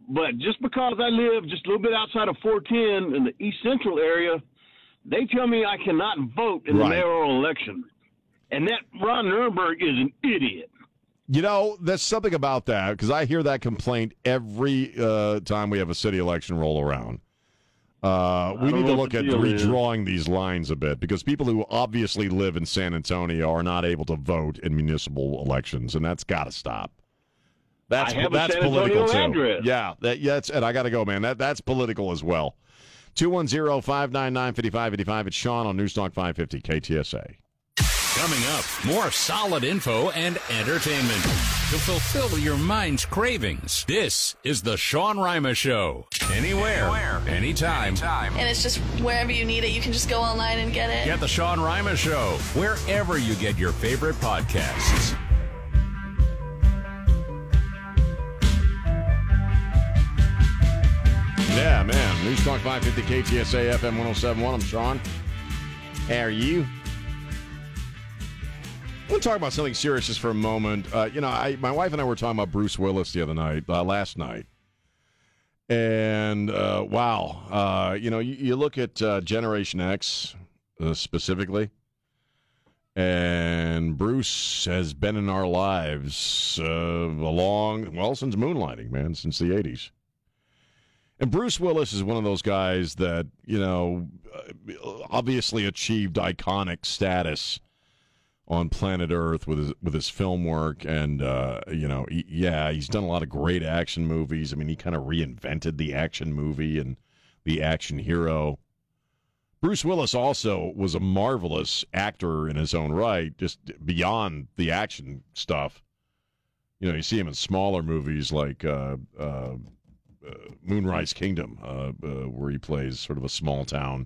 Speaker 12: But just because I live just a little bit outside of 410 in the East Central area, they tell me I cannot vote in the mayoral election. And that Ron Nirenberg is an idiot.
Speaker 2: You know, there's something about that because I hear that complaint every uh, time we have a city election roll around. Uh, we need to look at
Speaker 12: deal is.
Speaker 2: redrawing these lines a bit because people who obviously live in San Antonio are not able to vote in municipal elections, and that's got to stop. That's
Speaker 12: I have a
Speaker 2: that's political too.
Speaker 12: address.
Speaker 2: Yeah, that, yeah, that's, and I got to go, man. That that's political as well. 210-599-5555. It's Sean on Newstalk 550 KTSA.
Speaker 1: Coming up, more solid info and entertainment to fulfill your mind's cravings. This is the Sean Rima Show. Anywhere, anytime.
Speaker 13: And it's just wherever you need it, you can just go online and get it.
Speaker 1: Get the Sean Rima Show wherever you get your favorite podcasts.
Speaker 2: Yeah, man. News Talk 550 KTSA FM 1071. I'm Sean. How are you? I want to talk about something serious just for a moment. Uh, you know, I, my wife and I were talking about Bruce Willis the other night, uh, last night. And uh, wow, uh, you know, you, you look at uh, Generation X uh, specifically, and Bruce has been in our lives along, well, since moonlighting, man, since the 80s. And Bruce Willis is one of those guys that, you know, obviously achieved iconic status on planet Earth with his with his film work and uh, you know, he, yeah, he's done a lot of great action movies. I mean, he kind of reinvented the action movie and the action hero. Bruce Willis also was a marvelous actor in his own right, just beyond the action stuff. You know, you see him in smaller movies like uh, uh, uh, Moonrise Kingdom, uh, uh, where he plays sort of a small town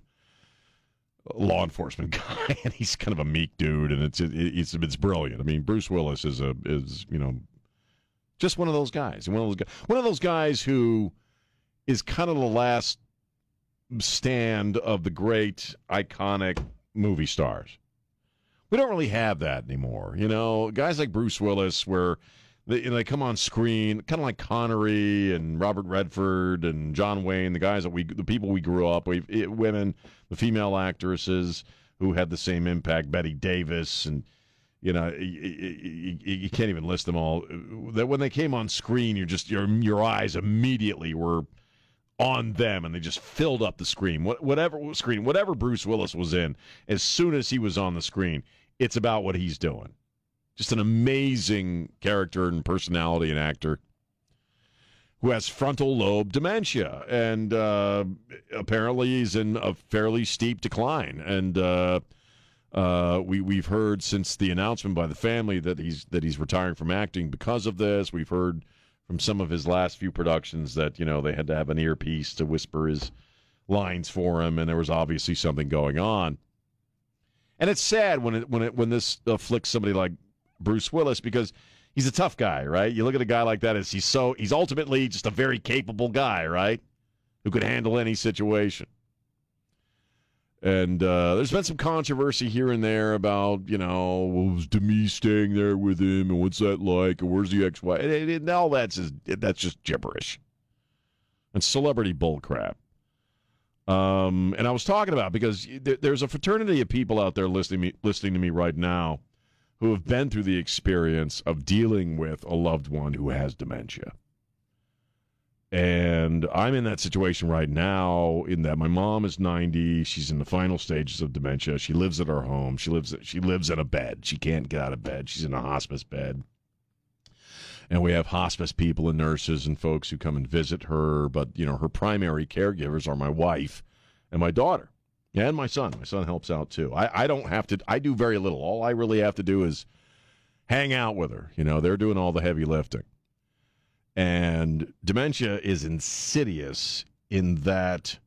Speaker 2: law enforcement (laughs) guy, and he's kind of a meek dude, and it's it's it's brilliant. I mean, Bruce Willis is a is you know just one of those guys, one of those guys, one of those guys who is kind of the last stand of the great iconic movie stars. We don't really have that anymore, you know. Guys like Bruce Willis, where they, you know, they come on screen, kind of like Connery and Robert Redford and John Wayne, the guys that we, the people we grew up with, women, the female actresses who had the same impact, Bette Davis, and you know, you, you, you can't even list them all. That when they came on screen, you're just your your eyes immediately were on them, and they just filled up the screen. Whatever screen, whatever Bruce Willis was in, as soon as he was on the screen, it's about what he's doing. Just an amazing character and personality and actor who has frontal lobe dementia, and uh, apparently he's in a fairly steep decline. And uh, uh, we we've heard since the announcement by the family that he's that he's retiring from acting because of this. We've heard from some of his last few productions that you know they had to have an earpiece to whisper his lines for him, and there was obviously something going on. And it's sad when it when it when this afflicts somebody like Bruce Willis because he's a tough guy, right? You look at a guy like that as he's so he's ultimately just a very capable guy, right? Who could handle any situation. And uh, there's been some controversy here and there about, you know, was Demi staying there with him, and what's that like, and where's the ex-wife, and, and, and all that's just, that's just gibberish and celebrity bullcrap. Um, and I was talking about because there's a fraternity of people out there listening me, listening to me right now who have been through the experience of dealing with a loved one who has dementia. And I'm in that situation right now in that my mom is 90, she's in the final stages of dementia. She lives at our home. She lives she lives in a bed. She can't get out of bed. She's in a hospice bed and we have hospice people and nurses and folks who come and visit her. But you know, her primary caregivers are my wife and my daughter and my son. My son helps out too. I, I don't have to. I do very little. All I really have to do is hang out with her. You know, they're doing all the heavy lifting. And dementia is insidious in that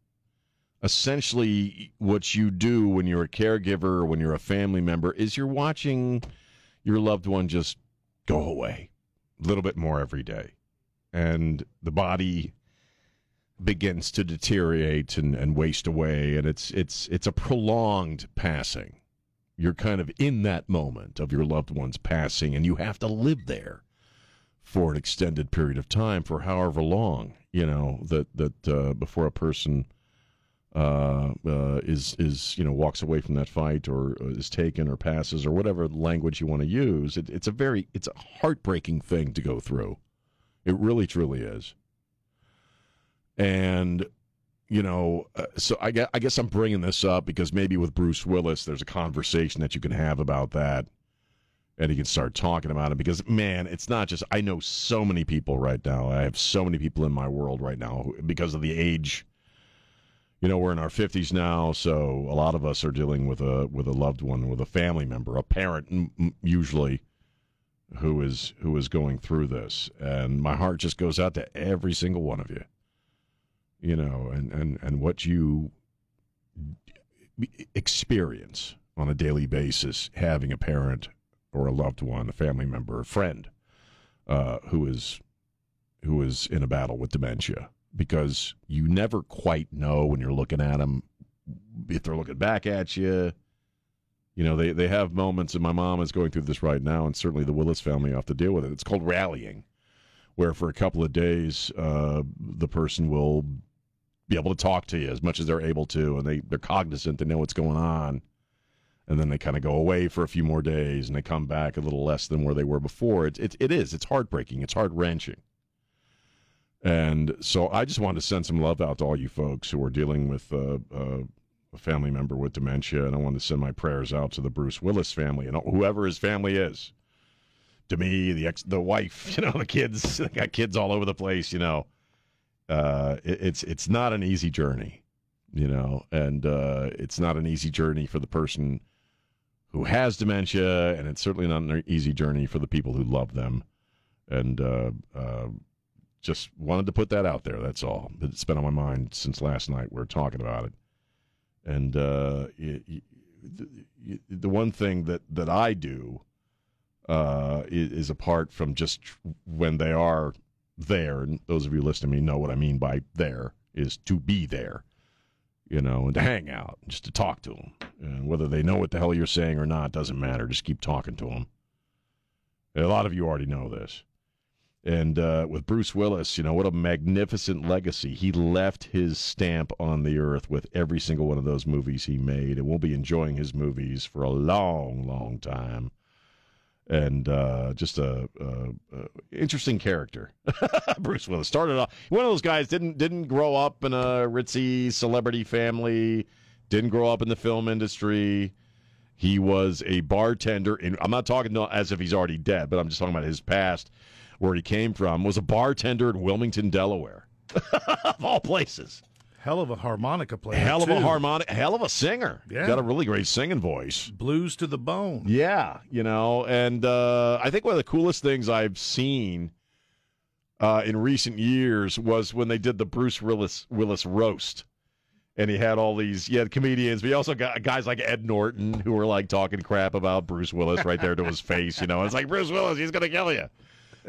Speaker 2: essentially what you do when you're a caregiver or when you're a family member is you're watching your loved one just go away a little bit more every day. And the body begins to deteriorate and, and waste away and it's it's it's a prolonged passing. You're kind of in that moment of your loved one's passing and you have to live there for an extended period of time for however long, you know, that that uh, before a person uh, uh, is is you know walks away from that fight or is taken or passes or whatever language you want to use. It, it's a very it's a heartbreaking thing to go through. It really truly is. And you know, uh, so I guess, I guess I'm bringing this up because maybe with Bruce Willis, there's a conversation that you can have about that, and he can start talking about it. Because man, it's not just I know so many people right now. I have so many people in my world right now who, because of the age you know we're in our 50s now so a lot of us are dealing with a with a loved one with a family member a parent usually who is who is going through this and my heart just goes out to every single one of you you know and and and what you experience on a daily basis having a parent or a loved one a family member a friend uh, who is who is in a battle with dementia because you never quite know when you're looking at them if they're looking back at you. You know, they, they have moments, and my mom is going through this right now, and certainly the Willis family have to deal with it. It's called rallying, where for a couple of days, uh, the person will be able to talk to you as much as they're able to, and they, they're cognizant, they know what's going on. And then they kind of go away for a few more days, and they come back a little less than where they were before. It, it, it is. It's heartbreaking. It's heart wrenching. And so I just wanted to send some love out to all you folks who are dealing with uh, uh, a family member with dementia. And I want to send my prayers out to the Bruce Willis family and whoever his family is. To me, the ex, the wife, (laughs) you know, the kids, they got kids all over the place, you know. Uh, it, it's it's not an easy journey, you know, and uh, it's not an easy journey for the person who has dementia, and it's certainly not an easy journey for the people who love them. And uh, uh just wanted to put that out there. That's all. It's been on my mind since last night. We are talking about it, and uh, it, it, the, the one thing that that I do uh, is, is apart from just when they are there, and those of you listening to me know what I mean by there is to be there, you know, and to hang out, just to talk to them, and whether they know what the hell you're saying or not doesn't matter. Just keep talking to them. And a lot of you already know this. And uh, with Bruce Willis, you know, what a magnificent legacy. He left his stamp on the earth with every single one of those movies he made, and we'll be enjoying his movies for a long, long time. And uh, just a, a, a, interesting character, (laughs) Bruce Willis. Started off one of those guys didn't didn't grow up in a ritzy celebrity family, didn't grow up in the film industry. He was a bartender. I'm not talking as if he's already dead, but I'm just talking about his past where he came from, was a bartender in Wilmington, Delaware, (laughs) of all places.
Speaker 3: Hell of a harmonica player.
Speaker 2: Hell of
Speaker 3: too.
Speaker 2: a harmonic. Hell of a singer.
Speaker 3: Yeah.
Speaker 2: Got a really great singing voice.
Speaker 3: Blues to the bone.
Speaker 2: Yeah, you know, and uh, I think one of the coolest things I've seen uh, in recent years was when they did the Bruce Willis Willis roast. And he had all these, he had comedians, but he also got guys like Ed Norton who were like talking crap about Bruce Willis right there to his (laughs) face. You know, it's like Bruce Willis, he's gonna kill you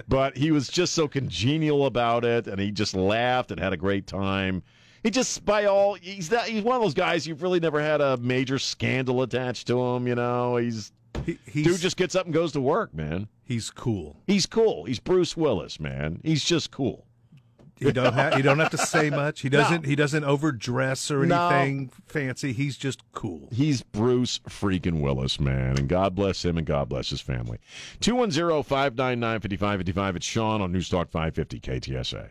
Speaker 2: but he was just so congenial about it, and he just laughed and had a great time. He just, by all, he's that he's one of those guys you've really never had a major scandal attached to him. You know, he's,
Speaker 3: he,
Speaker 2: dude just gets up and goes to work, man.
Speaker 3: He's cool.
Speaker 2: He's cool. He's Bruce Willis, man. He's just cool.
Speaker 3: He don't have. He don't have to say much. He (laughs) doesn't.
Speaker 2: No.
Speaker 3: He doesn't overdress or
Speaker 2: No.
Speaker 3: anything fancy. He's just cool.
Speaker 2: He's Bruce freaking Willis, man. And God bless him and God bless his family. 210 599 5555. It's Sean on Newstalk 550 KTSA.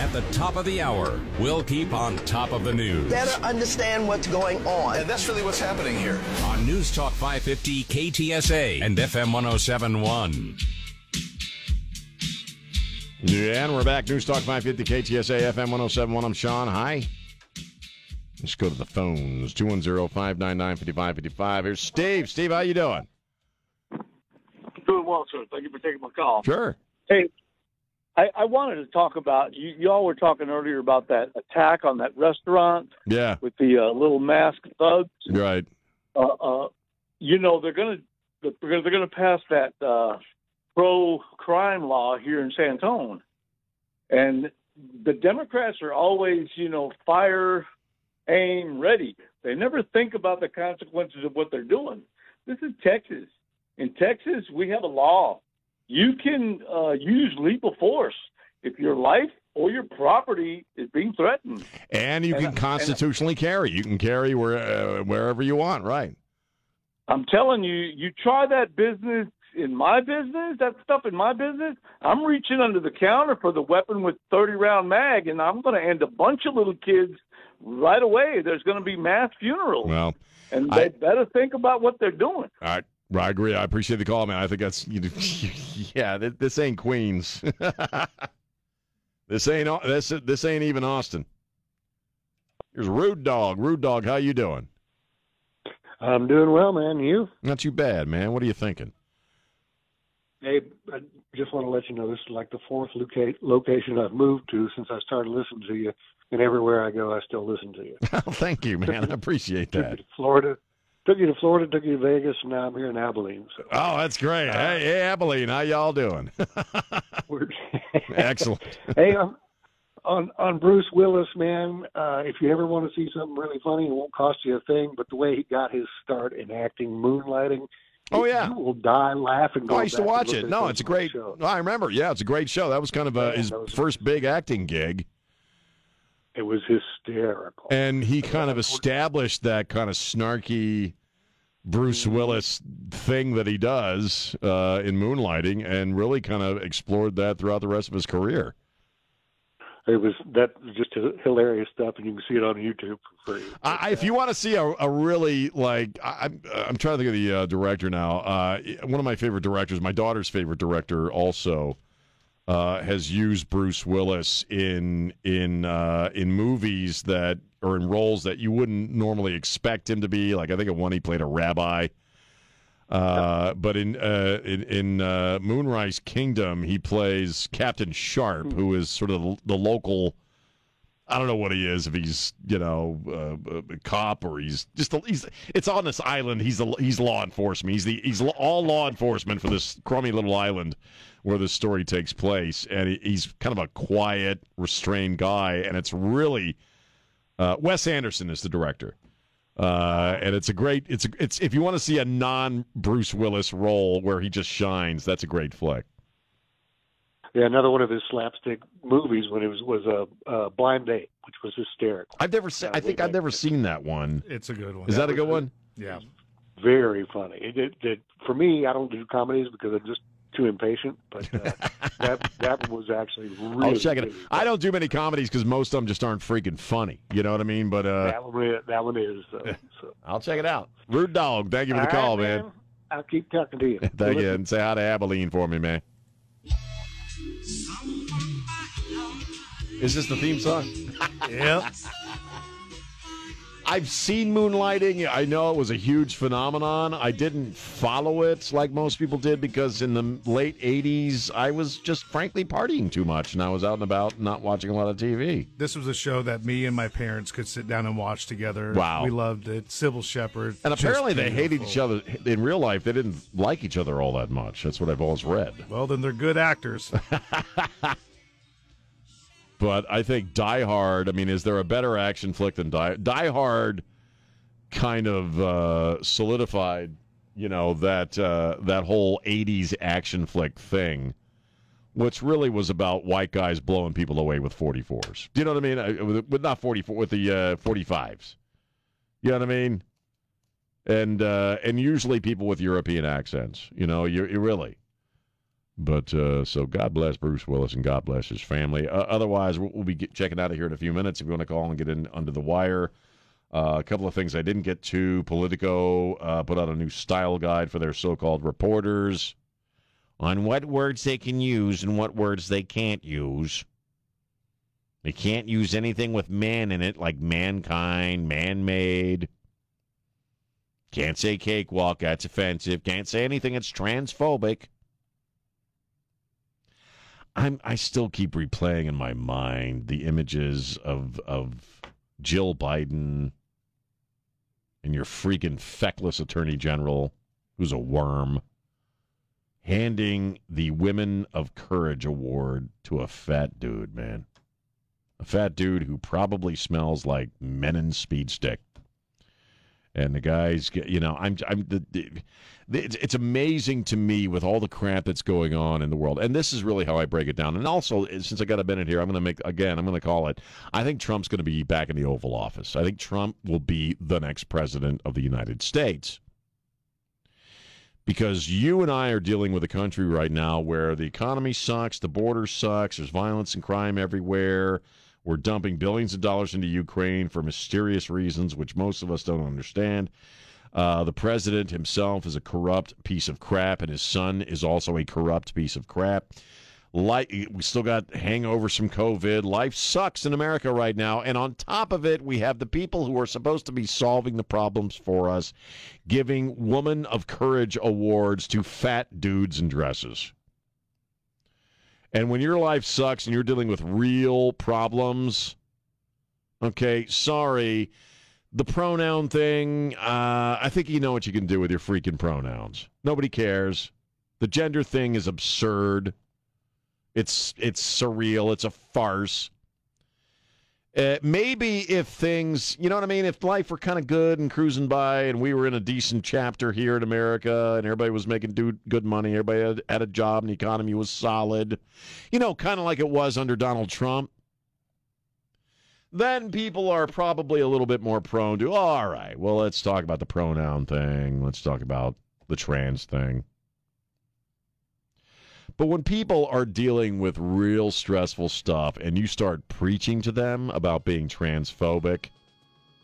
Speaker 1: At the top of the hour, we'll keep on top of the news.
Speaker 14: better understand what's going on.
Speaker 10: And that's really what's happening here.
Speaker 1: On News Talk 550 KTSA and FM 1071.
Speaker 2: Yeah, and we're back. News Talk 550 KTSA FM 1071. I'm Sean. Hi. Let's go to the phones. 210-599-5555. Here's Steve. Steve, how you doing?
Speaker 15: Doing well, sir. Thank you for taking my call.
Speaker 2: Sure.
Speaker 15: Hey, I, I wanted to talk about you. Y'all were talking earlier about that attack on that restaurant
Speaker 2: Yeah,
Speaker 15: with the uh, little masked thugs.
Speaker 2: right.
Speaker 15: Uh, uh, you know they're gonna they're gonna, they're gonna pass that uh, pro crime law here in San Antone, and the Democrats are always you know fire, aim, ready. They never think about the consequences of what they're doing. This is Texas. In Texas, we have a law. You can uh, use lethal force if your life or your property is being threatened.
Speaker 2: And you can
Speaker 15: I-
Speaker 2: constitutionally carry. You can carry where, uh, wherever you want, right?
Speaker 15: I'm telling you, you try that business in my business, that stuff in my business, I'm reaching under the counter for the weapon with 30 round mag, and I'm going to end a bunch of little kids right away. There's going to be mass funerals,
Speaker 2: Well,
Speaker 15: and
Speaker 2: I-
Speaker 15: they better think about what they're doing.
Speaker 2: all right. I agree. I appreciate the call, man. I think that's, you know, (laughs) yeah, this ain't Queens. (laughs) this ain't, uh, this, this ain't even Austin. Here's Rude Dog. Rude Dog, how you doing?
Speaker 16: I'm doing well, man. You?
Speaker 2: Not too bad, man. What are you thinking?
Speaker 16: Hey, I just want to let you know this is like the fourth loca- location I've moved to since I started listening to you, and everywhere I go, I still listen to you. (laughs)
Speaker 2: Thank you, man. I appreciate that.
Speaker 16: Florida, took you to Florida, took you to Vegas, and now I'm here in Abilene. So
Speaker 2: Oh, that's great. Hey, hey, Abilene, how y'all doing? (laughs)
Speaker 16: we're
Speaker 2: Excellent. (laughs)
Speaker 16: hey, um, on on Bruce Willis, man. Uh, if you ever want to see something really funny, it won't cost you a thing. But the way he got his start in acting, moonlighting.
Speaker 2: Oh, yeah.
Speaker 16: you will die laughing.
Speaker 2: Oh, I used to watch it. No, it's a great. I remember. Yeah, it's a great show. That was kind of uh, his first big acting gig,
Speaker 16: It was hysterical.
Speaker 2: and he kind of established that kind of snarky Bruce Willis thing that he does uh, in Moonlighting, and really kind of explored that throughout the rest of his career.
Speaker 16: It was that was just hilarious stuff, and you can see it on YouTube for free.
Speaker 2: I, if you want to see a, a really like, I, I'm I'm trying to think of the uh, director now. Uh, one of my favorite directors, my daughter's favorite director, also uh, has used Bruce Willis in in uh, in movies that or in roles that you wouldn't normally expect him to be. Like I think of one he played a rabbi. Uh, but in uh, in, in uh, Moonrise Kingdom, he plays Captain Sharp, who is sort of the, the local. I don't know what he is. If he's you know uh, a cop or he's just a, he's. It's on this island. He's a, he's law enforcement. He's the he's all law enforcement for this crummy little island where the story takes place, and he's kind of a quiet, restrained guy, and it's really. Uh, Wes Anderson is the director. Uh, and it's a great it's a, it's if you want to see a non Bruce Willis role where he just shines, that's a great flick.
Speaker 16: Yeah, another one of his slapstick movies when it was was a uh, uh, Blind Date, which was hysterical.
Speaker 2: I've never seen. I think I've never seen that one.
Speaker 3: It's a good one.
Speaker 2: Is that, a good one?
Speaker 3: Yeah.
Speaker 16: Very funny. It, it, it, for me, I don't do comedies because I'm just too impatient. But uh, (laughs) that that was actually really.
Speaker 2: I'll check it.
Speaker 16: really
Speaker 2: I don't do many comedies because most of them just aren't freaking funny. You know what I mean? But uh,
Speaker 16: that one, is- that one is. Uh, (laughs) so.
Speaker 2: I'll check it out. Rude dog. Thank you for the
Speaker 16: All
Speaker 2: call,
Speaker 16: right,
Speaker 2: man.
Speaker 16: I'll keep talking to you. (laughs)
Speaker 2: Thank you, and say hi to Abilene for me, man. Is this the theme song?
Speaker 3: Yep.
Speaker 2: I've seen moonlighting. I know it was a huge phenomenon. I didn't follow it like most people did because in the late 80s, I was just frankly partying too much and I was out and about not watching a lot of TV.
Speaker 3: This was a show that me and my parents could sit down and watch together.
Speaker 2: Wow.
Speaker 3: We loved it. Cybill Shepherd.
Speaker 2: And apparently they hated each other in real life. They didn't like each other all that much. That's what I've always read.
Speaker 3: Well, then they're good actors. (laughs)
Speaker 2: But I think Die Hard. I mean, is there a better action flick than Die? Die Hard kind of uh, solidified, you know, that uh, that whole '80s action flick thing, which really was about white guys blowing people away with 44s. Do you know what I mean? Uh, With, not 44, with the uh, 45s. You know what I mean? And uh, and usually people with European accents. You know, you really. But uh, so God bless Bruce Willis and God bless his family. Uh, otherwise, we'll, we'll be get, checking out of here in a few minutes. If you want to call and get in under the wire, uh, a couple of things I didn't get to. Politico uh, put out a new style guide for their so-called reporters on what words they can use and what words they can't use. They can't use anything with man in it, like mankind, man-made. Can't say cakewalk, that's offensive. Can't say anything that's transphobic. I'm I still keep replaying in my mind the images of of Jill Biden and your freaking feckless attorney general who's a worm handing the Women of Courage award to a fat dude, man. A fat dude who probably smells like Mennen Speed Stick. And the guys, get- you know, I'm, I'm the, the, it's, it's amazing to me with all the crap that's going on in the world. And this is really how I break it down. And also, eh, since I got a minute here, I'm going to make again. I'm going to call it. I think Trump's going to be back in the Oval Office. I think Trump will be the next president of the United States. Because you and I are dealing with a country right now where the economy sucks, the border sucks, there's violence and crime everywhere. We're dumping billions of dollars into Ukraine for mysterious reasons, which most of us don't understand. Uh, the president himself is a corrupt piece of crap, and his son is also a corrupt piece of crap. Like we still got hangovers from COVID. Life sucks in America right now, and on top of it, we have the people who are supposed to be solving the problems for us, giving Woman of Courage awards to fat dudes in dresses. And when your life sucks and you're dealing with real problems, okay, sorry. The pronoun thing, uh, I think you know what you can do with your freaking pronouns. Nobody cares. The gender thing is absurd. It's it's surreal. It's a farce. Uh, maybe if things, you know what I mean, if life were kind of good and cruising by, and we were in a decent chapter here in America, and everybody was making do, good money, everybody had, had a job, and the economy was solid, you know, kind of like it was under Donald Trump. Then people are probably a little bit more prone to, all right, well, let's talk about the pronoun thing. Let's talk about the trans thing. But when people are dealing with real stressful stuff and you start preaching to them about being transphobic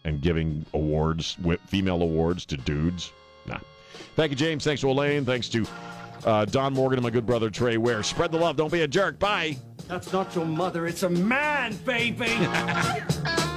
Speaker 2: and giving awards, female awards to dudes, nah. Thank you, James. Thanks to Elaine. Thanks to uh, Don Morgan and my good brother Trey Ware. Spread the love. Don't be a jerk. Bye.
Speaker 7: That's not your mother, it's a man, baby! (laughs)